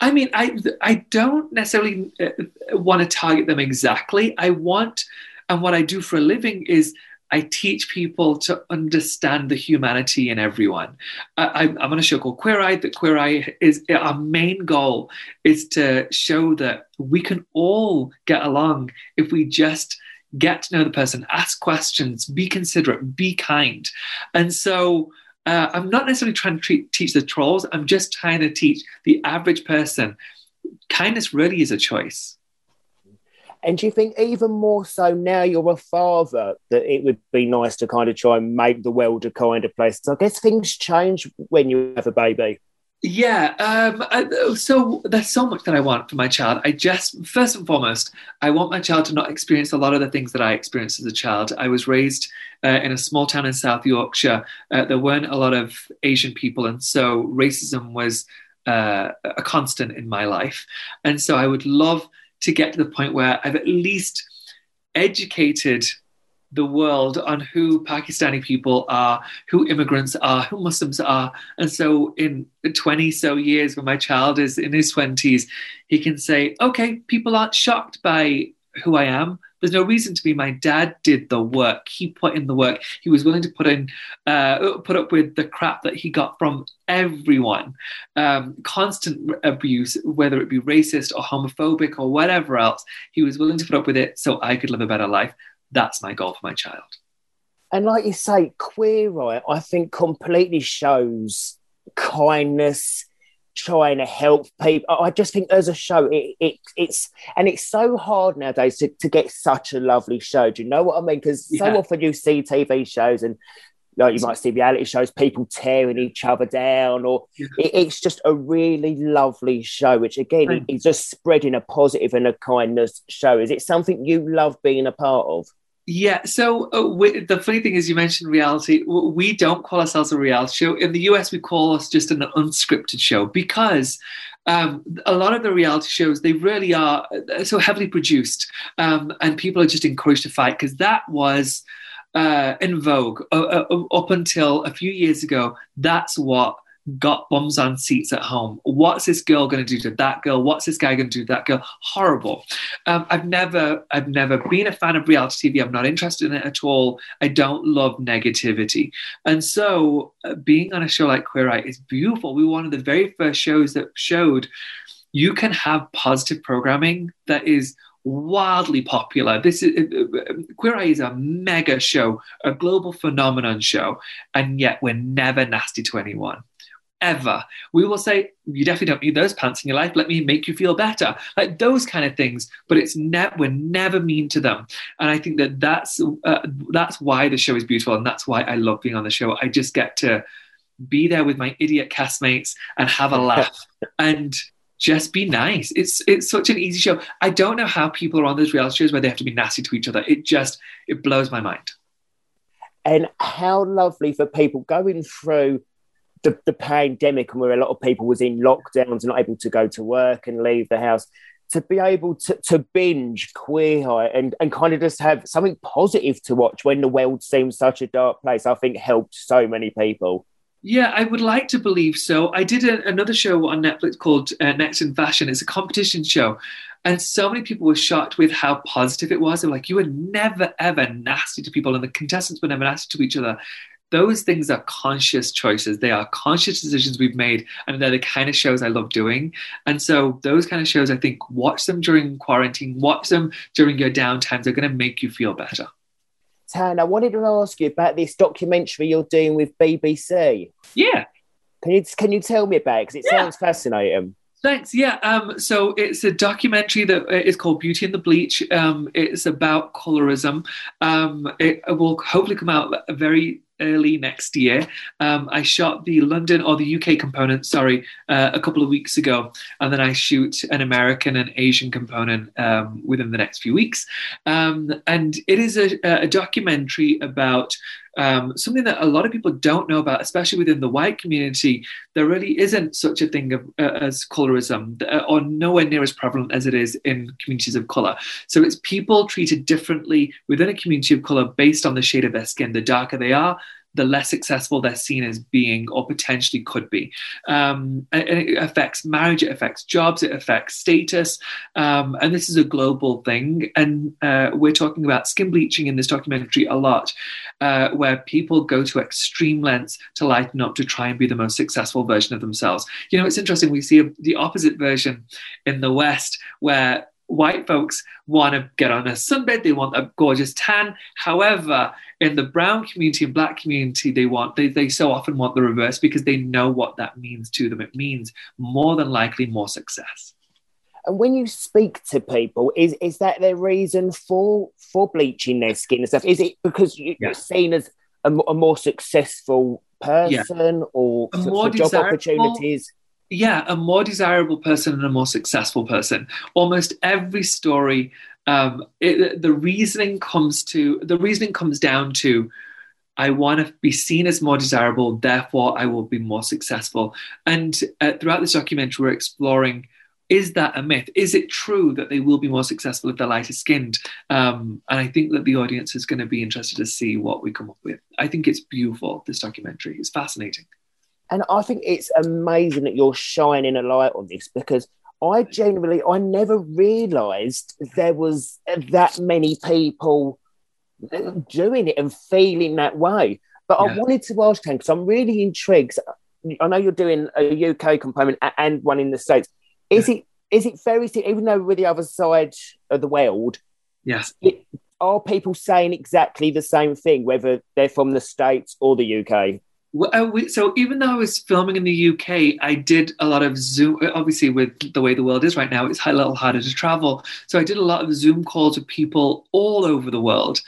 I mean, I I don't necessarily uh, want to target them exactly. I want, and what I do for a living is I teach people to understand the humanity in everyone. I, am on a show called Queer Eye. That Queer Eye is our main goal is to show that we can all get along if we just get to know the person, ask questions, be considerate, be kind, and so uh, I'm not necessarily trying to treat, teach the trolls. I'm just trying to teach the average person kindness really is a choice. And do you think even more so now you're a father that it would be nice to kind of try and make the world a kinder place? So I guess things change when you have a baby. Yeah. Um, I, so there's so much that I want for my child. I just, first and foremost, I want my child to not experience a lot of the things that I experienced as a child. I was raised uh, in a small town in South Yorkshire. Uh, there weren't a lot of Asian people, and so racism was uh, a constant in my life. And so I would love to get to the point where I've at least educated the world on who Pakistani people are, who immigrants are, who Muslims are. And so, in 20 so years, when my child is in his 20s, he can say, okay, people aren't shocked by who I am. There's no reason to be. My dad did the work. He put in the work. He was willing to put in, uh, put up with the crap that he got from everyone, um, constant abuse, whether it be racist or homophobic or whatever else. He was willing to put up with it so I could live a better life that's my goal for my child. And like you say, Queer Eye, I think completely shows kindness, trying to help people. I just think as a show, it, it it's and it's so hard nowadays to, to get such a lovely show. Do you know what I mean? Because yeah. so often you see TV shows and like you might see reality shows, people tearing each other down, or yeah. it, it's just a really lovely show, which again right. is just spreading a positive and a kindness show. Is it something you love being a part of? Yeah. So uh, we, the funny thing is, you mentioned reality. We don't call ourselves a reality show. In the US, we call us just an unscripted show because um, a lot of the reality shows they really are uh, so heavily produced, um, and people are just encouraged to fight because that was. Uh, in vogue uh, uh, up until a few years ago. That's what got bums on seats at home. What's this girl going to do to that girl? What's this guy going to do to that girl? Horrible. Um, I've never, I've never been a fan of reality TV. I'm not interested in it at all. I don't love negativity, and so uh, being on a show like Queer Eye is beautiful. We were one of the very first shows that showed you can have positive programming that is wildly popular. This is uh, uh, Queer Eye is a mega show, a global phenomenon show, and yet we're never nasty to anyone ever. We will say, you definitely don't need those pants in your life. Let me make you feel better. Like those kind of things. But it's ne- we're never mean to them. And I think that that's, uh, that's why the show is beautiful. And that's why I love being on the show. I just get to be there with my idiot castmates and have a laugh and just be nice. It's it's such an easy show. I don't know how people are on those reality shows where they have to be nasty to each other. It just it blows my mind. And how lovely for people going through the, the pandemic and where a lot of people was in lockdowns and not able to go to work and leave the house to be able to, to binge queer eye and, and kind of just have something positive to watch when the world seems such a dark place i think helped so many people yeah, I would like to believe so. I did a, another show on Netflix called uh, Next in Fashion. It's a competition show. And so many people were shocked with how positive it was. They're like, you were never, ever nasty to people, and the contestants were never nasty to each other those things are conscious choices. They are conscious decisions we've made, and they're the kind of shows I love doing. And so, those kind of shows, I think, watch them during quarantine, watch them during your downtime. They're going to make you feel better. Tan, I wanted to ask you about this documentary you're doing with BBC. Yeah. Can you can you tell me about it? Because it yeah. sounds fascinating. Thanks. Yeah. Um, so it's a documentary that uh, called Beauty and the Bleach. Um, it's about colorism. Um, it will hopefully come out very early next year. Um, I shot the London or the UK component, sorry, uh, a couple of weeks ago, and then I shoot an American and Asian component um, within the next few weeks. Um, and it is a, a documentary about um, something that a lot of people don't know about, especially within the white community. There really isn't such a thing of, uh, as colorism, uh, or nowhere near as prevalent as it is in communities of color. So it's people treated differently within a community of color based on the shade of their skin. The darker they are, the less successful they're seen as being or potentially could be. Um, and it affects marriage, it affects jobs, it affects status. Um, and this is a global thing. And uh, we're talking about skin bleaching in this documentary a lot, uh, where people go to extreme lengths to lighten up to try and be the most successful version of themselves. You know, it's interesting. We see the opposite version in the West, where white folks want to get on a sunbed, they want a gorgeous tan. However, in the brown community and black community, they want they, they so often want the reverse because they know what that means to them. It means more than likely more success. And when you speak to people, is is that their reason for for bleaching their skin and stuff? Is it because you're yeah. seen as a, a more successful person yeah. or for, for job opportunities? Yeah, a more desirable person and a more successful person. Almost every story, um, it, the reasoning comes to the reasoning comes down to I want to be seen as more desirable, therefore I will be more successful. And uh, throughout this documentary, we're exploring is that a myth? Is it true that they will be more successful if they're lighter skinned? Um, and I think that the audience is going to be interested to see what we come up with. I think it's beautiful, this documentary. It's fascinating. And I think it's amazing that you're shining a light on this because I genuinely, I never realised there was that many people doing it and feeling that way. But yeah. I wanted to ask Tan because I'm really intrigued. I know you're doing a UK component and one in the States. Is yeah. it is it very even though we're the other side of the world? Yes. It, are people saying exactly the same thing, whether they're from the States or the UK? Uh, so even though I was filming in the UK, I did a lot of Zoom. Obviously, with the way the world is right now, it's a little harder to travel. So I did a lot of Zoom calls with people all over the world,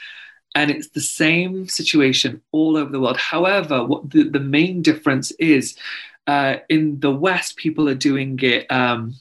and it's the same situation all over the world. However, what the, the main difference is uh, in the West, people are doing it. Um,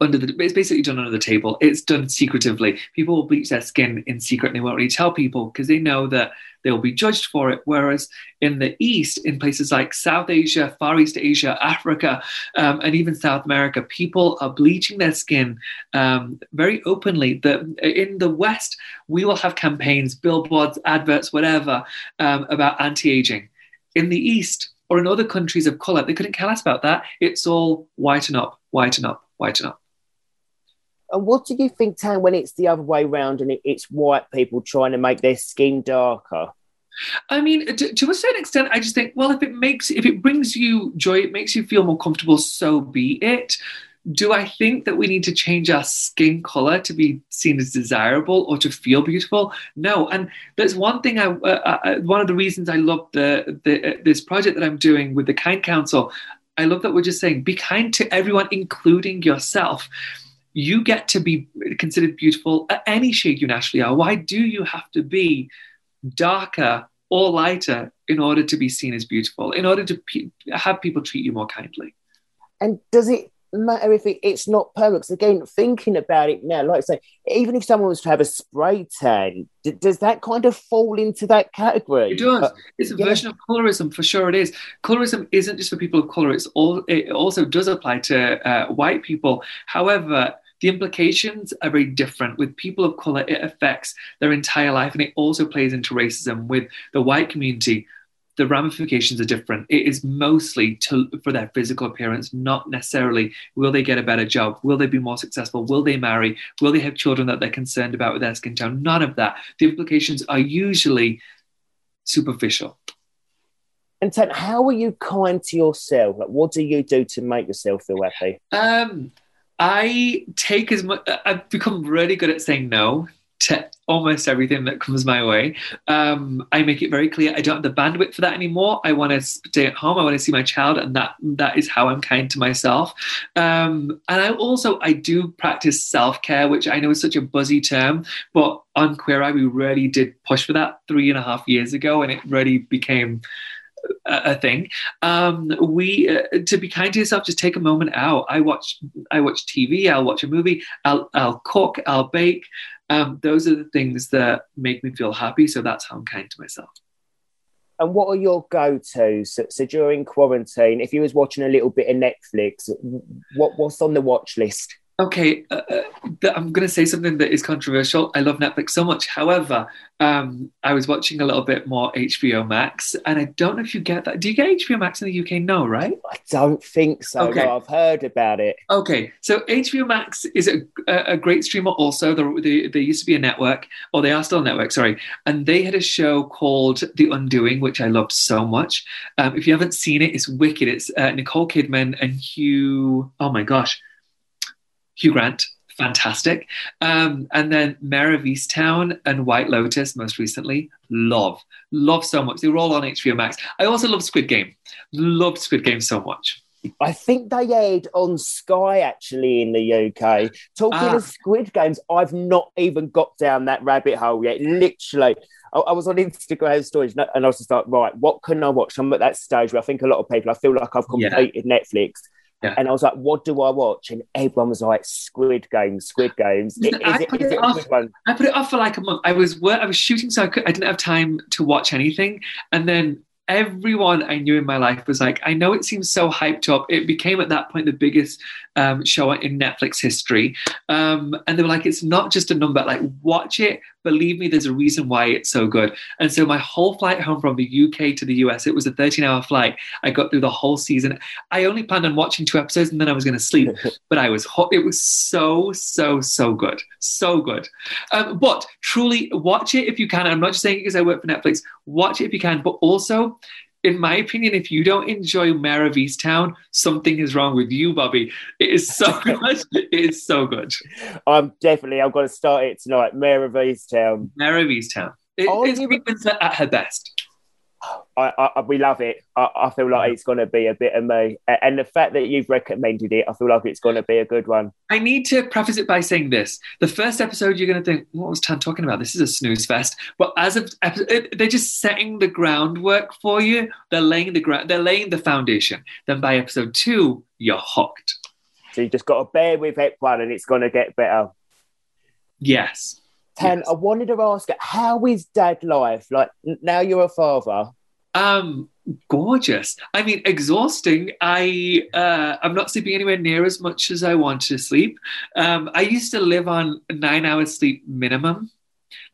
under the it's basically done under the table. It's done secretively. People will bleach their skin in secret and they won't really tell people because they know that they will be judged for it. Whereas in the East, in places like South Asia, Far East Asia, Africa, um, and even South America, people are bleaching their skin um, very openly. The, in the West, we will have campaigns, billboards, adverts, whatever, um, about anti-aging. In the East, or in other countries of color, they couldn't care less about that. It's all whiten up, whiten up, whiten up. And what do you think, Tan, when it's the other way around and it's white people trying to make their skin darker? I mean, to, to, a certain extent, I just think, well, if it makes, if it brings you joy, it makes you feel more comfortable, so be it. Do I think that we need to change our skin color to be seen as desirable or to feel beautiful? No. And there's one thing I, uh, uh, uh one of the reasons I love the, the uh, this project that I'm doing with the Kind Council. I love that we're just saying be kind to everyone, including yourself you get to be considered beautiful at any shade you naturally are. Why do you have to be darker or lighter in order to be seen as beautiful, in order to pe- have people treat you more kindly? And does it matter if it, it's not permanent? Because again, thinking about it now, like I say, even if someone was to have a spray tan, d- does that kind of fall into that category? It does. Uh, it's a yeah. version of colorism, for sure. It is. Colorism isn't just for people of color; it's all. It also does apply to uh, white people. However the implications are very different. With people of color, it affects their entire life, and it also plays into racism. With the white community, the ramifications are different. It is mostly to, for their physical appearance, not necessarily will they get a better job? Will they be more successful? Will they marry? Will they have children that they're concerned about with their skin tone? None of that. The implications are usually superficial. And Tan, how are you kind to yourself? Like, what do you do to make yourself feel happy? Um, I take as much, I've become really good at saying no to almost everything that comes my way. Um, I make it very clear I don't have the bandwidth for that anymore. I want to stay at home. I want to see my child, and that that is how I'm kind to myself. Um, and I also I do practice self care, which I know is such a buzzy term, but on Queer Eye we really did push for that three and a half years ago, and it really became a thing. Um, we uh, to be kind to yourself, just take a moment out. I watch I watch TV. I'll watch a movie. I'll I'll cook. I'll bake. Um, those are the things that make me feel happy. So that's how I'm kind to myself. And what are your go-tos? So, so during quarantine, if you was watching a little bit of Netflix, what what's on the watch list? Okay, uh, uh I'm going to say something that is controversial. I love Netflix so much. However, um, I was watching a little bit more HBO Max, and I don't know if you get that. Do you get HBO Max in the UK? No, right? I don't think so. Okay. No, I've heard about it. Okay, so HBO Max is a, a great streamer. Also, they, they used to be a network, or they are still a network. Sorry, and they had a show called The Undoing, which I loved so much. Um, if you haven't seen it, it's wicked. It's uh, Nicole Kidman and Hugh. Oh my gosh. Hugh Grant, fantastic. Um, and then Mare of Easttown and White Lotus, most recently, love, love so much. They were all on HBO Max. I also love Squid Game, loved Squid Game so much. I think they aired on Sky actually in the UK. Talking ah. of Squid Games, I've not even got down that rabbit hole yet. Literally, I, I was on Instagram stories and I was just like, right, what can I watch? I'm at that stage where I think a lot of people, I feel like I've completed yeah. Netflix yeah. And I was like, what do I watch? And everyone was like, Squid Games, Squid Games. Is, I, it, put it off, I put it off for like a month. I was I was shooting, so I, could, I didn't have time to watch anything. And then everyone I knew in my life was like, I know it seems so hyped up. It became at that point the biggest um, show in Netflix history. Um, and they were like, it's not just a number, like, watch it. Believe me, there's a reason why it's so good. And so my whole flight home from the UK to the US, it was a 13 hour flight. I got through the whole season. I only planned on watching two episodes and then I was going to sleep. but I was, hot. it was so, so, so good. So good. Um, but truly watch it if you can. I'm not just saying it because I work for Netflix. Watch it if you can, but also in my opinion, if you don't enjoy Mare of Easttown, something is wrong with you, Bobby. It is so good. it is so good. I'm definitely. I'm going to start it tonight. Mare of Easttown. Mare of Easttown. It, it's you... at her best. I, I, we love it. I, I feel like it's going to be a bit of me, and the fact that you've recommended it, I feel like it's going to be a good one. I need to preface it by saying this: the first episode, you're going to think, "What was Tan talking about? This is a snooze fest." But as of they're just setting the groundwork for you. They're laying the ground. They're laying the foundation. Then by episode two, you're hooked. So you just got to bear with it one, and it's going to get better. Yes. Yes. I wanted to ask, how is dad life? Like now you're a father um, gorgeous. I mean, exhausting. I uh, I'm not sleeping anywhere near as much as I want to sleep. Um, I used to live on nine hours sleep minimum.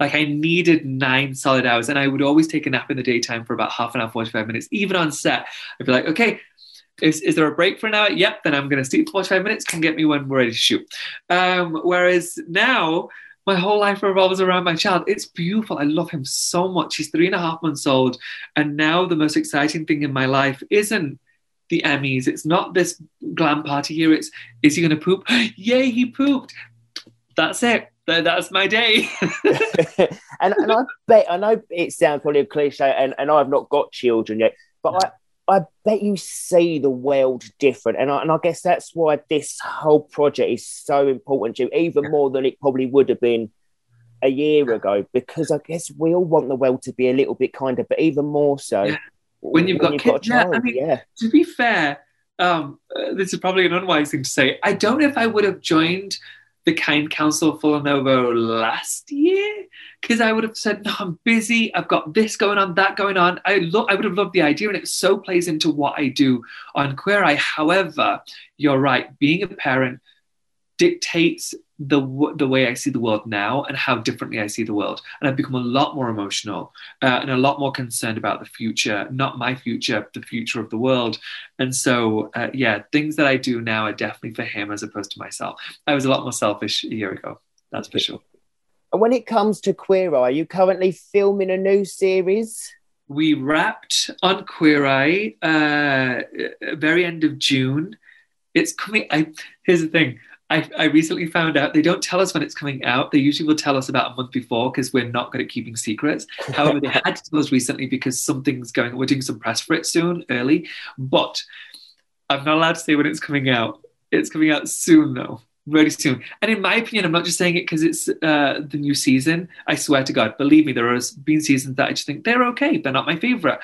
Like I needed nine solid hours, and I would always take a nap in the daytime for about half an hour, forty-five minutes. Even on set, I'd be like, okay. Is, is there a break for an hour? Yep, then I'm going to sleep 45 minutes. Can get me when we're ready to shoot. Um, whereas now, my whole life revolves around my child. It's beautiful. I love him so much. He's three and a half months old. And now the most exciting thing in my life isn't the Emmys. It's not this glam party here. It's is he going to poop? Yay, he pooped. That's it. That's my day. and, and I bet, I know it sounds probably a cliche, and, and I've not got children yet, but I, bet you see the world different. And I, and I guess that's why this whole project is so important to you, even more than it probably would have been a year ago, because I guess we all want the world to be a little bit kinder, but even more so yeah. when you've, when got, you've got, a child. Yeah, I mean, yeah. To be fair, um, uh, this is probably an unwise thing to say. I don't know if I would have joined the Kind Council for Lenovo last year because I would have said, no, I'm busy. I've got this going on, that going on. I lo- I would have loved the idea, and it so plays into what I do on Queer Eye. However, you're right. Being a parent dictates the the way I see the world now and how differently I see the world. And I've become a lot more emotional uh, and a lot more concerned about the future, not my future, the future of the world. And so, uh, yeah, things that I do now are definitely for him as opposed to myself. I was a lot more selfish a year ago. That's for sure. And when it comes to Queer Eye, are you currently filming a new series? We wrapped on Queer Eye uh, very end of June. It's coming. I here's the thing. I, I recently found out they don't tell us when it's coming out. They usually will tell us about a month before because we're not good at keeping secrets. However, they had to tell us recently because something's going. We're doing some press for it soon, early. But I'm not allowed to say when it's coming out. It's coming out soon, though, really soon. And in my opinion, I'm not just saying it because it's uh, the new season. I swear to God, believe me, there has been seasons that I just think they're okay. They're not my favorite.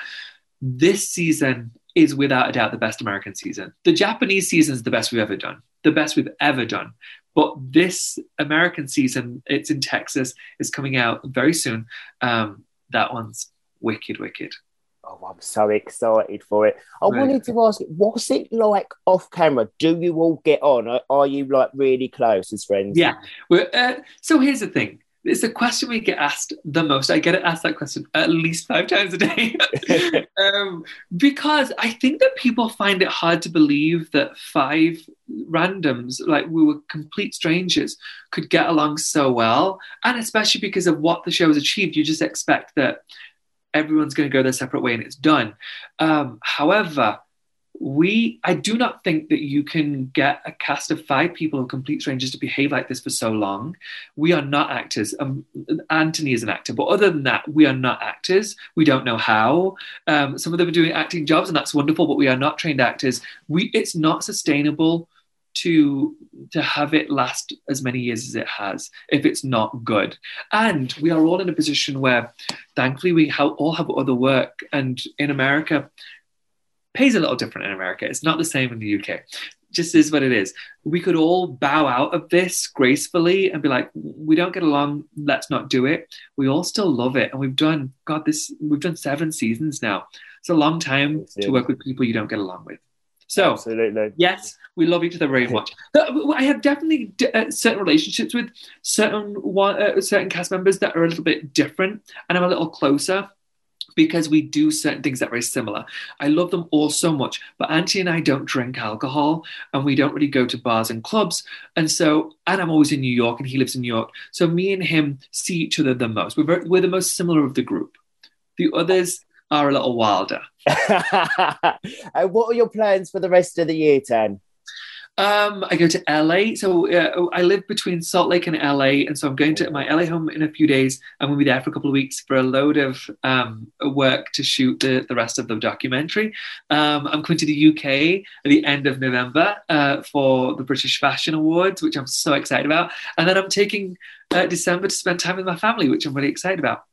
This season is without a doubt the best American season. The Japanese season is the best we've ever done the best we've ever done. But this American season, it's in Texas, is coming out very soon. Um, that one's wicked, wicked. Oh, I'm so excited for it. I Right. wanted to ask, what's it like off camera? Do you all get on? Are, you like really close as friends? Yeah. Well, uh, so here's the thing. It's a question we get asked the most. I get asked that question at least five times a day. um, because I think that people find it hard to believe that five randoms, like we were complete strangers, could get along so well. And especially because of what the show has achieved, you just expect that everyone's going to go their separate way and it's done. Um, however, we I do not think that you can get a cast of five people are complete strangers to behave like this for so long. We are not actors. Um, Antoni is an actor, but other than that, we are not actors. We don't know how. Um, some of them are doing acting jobs, and that's wonderful. But we are not trained actors. We it's not sustainable to to have it last as many years as it has if it's not good. And we are all in a position where, thankfully, we ha- all have other work. And in America, pays a little different in America. It's not the same in the UK. Just is what it is. We could all bow out of this gracefully and be like, we don't get along. Let's not do it. We all still love it, and we've done God this. We've done seven seasons now. It's a long time to work with people you don't get along with. So Absolutely. yes, we love each other very much. I have definitely d- uh, certain relationships with certain one, uh, certain cast members that are a little bit different, and I'm a little closer because we do certain things that are very similar. I love them all so much, but Antoni and I don't drink alcohol, and we don't really go to bars and clubs, and so and I'm always in New York, and he lives in New York, so me and him see each other the most. We're very, we're the most similar of the group. The others are a little wilder. Uh, what are your plans for the rest of the year, Tan? Um, I go to LA. So uh, I live between Salt Lake and LA, and so I'm going to my LA home in a few days. I'm going to be there for a couple of weeks for a load of um, work to shoot the, the rest of the documentary. Um, I'm coming to the UK at the end of November uh, for the British Fashion Awards, which I'm so excited about. And then I'm taking uh, December to spend time with my family, which I'm really excited about.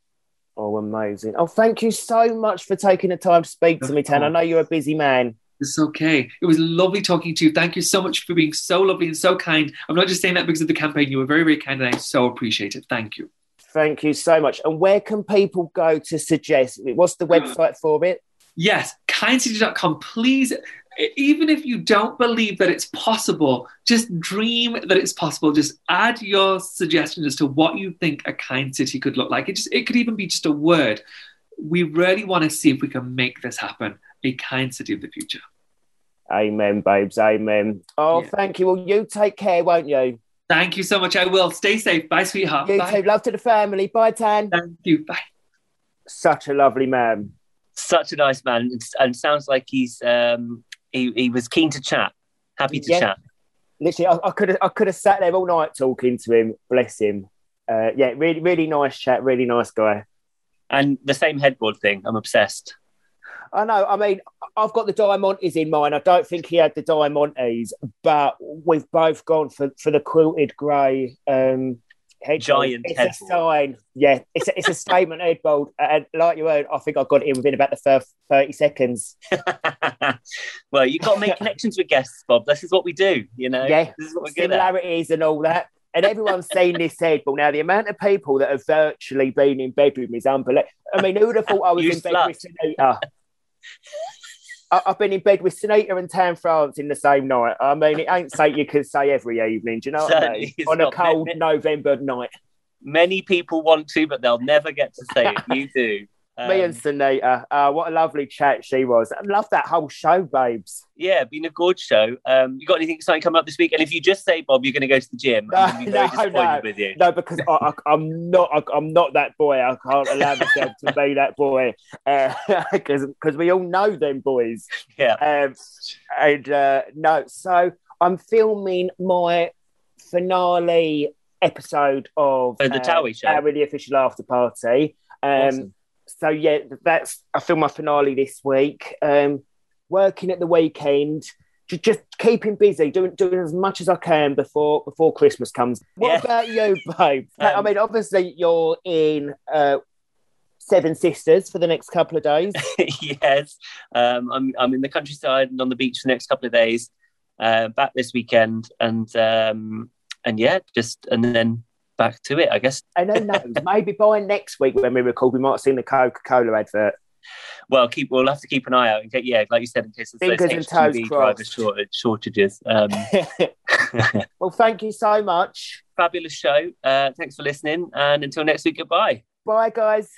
Oh, amazing. Oh, thank you so much for taking the time to speak to me, Tan. I know you're a busy man. It's okay. It was lovely talking to you. Thank you so much for being so lovely and so kind. I'm not just saying that because of the campaign. You were very, very kind, and I so appreciate it. Thank you. Thank you so much. And where can people go to suggest? What's the website for it? Yes, kindcity.com. Please, even if you don't believe that it's possible, just dream that it's possible. Just add your suggestions as to what you think a kind city could look like. It just it could even be just a word. We really want to see if we can make this happen. A kind city of the future. Amen, babes. Amen. Oh, Yeah. thank you. Well, you take care, won't you? Thank you so much. I will. Stay safe. Bye, sweetheart. You Bye. too. Love to the family. Bye, Tan. Thank you. Bye. Such a lovely man. Such a nice man, and, and sounds like he's um, he, he was keen to chat, happy to Yeah. chat. Literally, I, I could have I could have sat there all night talking to him. Bless him. Uh, yeah, really, really nice chat. Really nice guy. And the same headboard thing, I'm obsessed. I know. I mean, I've got the Diamontes in mine. I don't think he had the Diamontes, but we've both gone for, for the quilted grey um, headboard. Giant It's headboard. a sign. Yeah, it's a, it's a statement headboard. And like you heard, I think I got it in within about the first 30 seconds. well, you've got to make connections with guests, Bob. This is what we do, you know? Yeah. This is what we're. Similarities and all that. And everyone's seen this headboard. Now, the amount of people that have virtually been in bed with me is unbelievable. I mean, who would have thought I was You in bed with Sinitta? I- I've been in bed with Sinitta and Tan France in the same night. I mean, it ain't something you can say every evening. Do you know what I mean? On a cold November night. Many people want to, but they'll never get to say it. You do. Me Um, and Sinitta. Uh, what a lovely chat she was. I love that whole show, babes. yeah, been a gorge show. Um, you got anything exciting coming up this week? And if you just say, Bob, you're going to go to the gym, I'm going to be very No, no, disappointed no. with you. No, because I, I, I'm not. I, I'm not that boy. I can't allow myself to be that boy because because we all know them boys. Yeah. Um, and uh, no, so I'm filming my finale episode of Oh, the uh, Towie show? Towie, the official after party. Um, Awesome. So yeah, that's I film my finale this week. Um, working at the weekend, ju- just keeping busy, doing doing as much as I can before before Christmas comes. What Yeah. about you, babe? I Um, mean, obviously you're in uh, Seven Sisters for the next couple of days. yes, um, I'm I'm in the countryside and on the beach for the next couple of days. Uh, back this weekend, and um, and yeah, just and then back to it, I guess. And who knows, maybe by next week when we record, we might have seen the Coca Cola advert. well, keep we'll have to keep an eye out. Case, yeah, like you said, in case of Fingers those and toes HGV driver crossed. short, shortages. Um, well, thank you so much. fabulous show. Uh, thanks for listening, and until next week, goodbye. Bye, guys.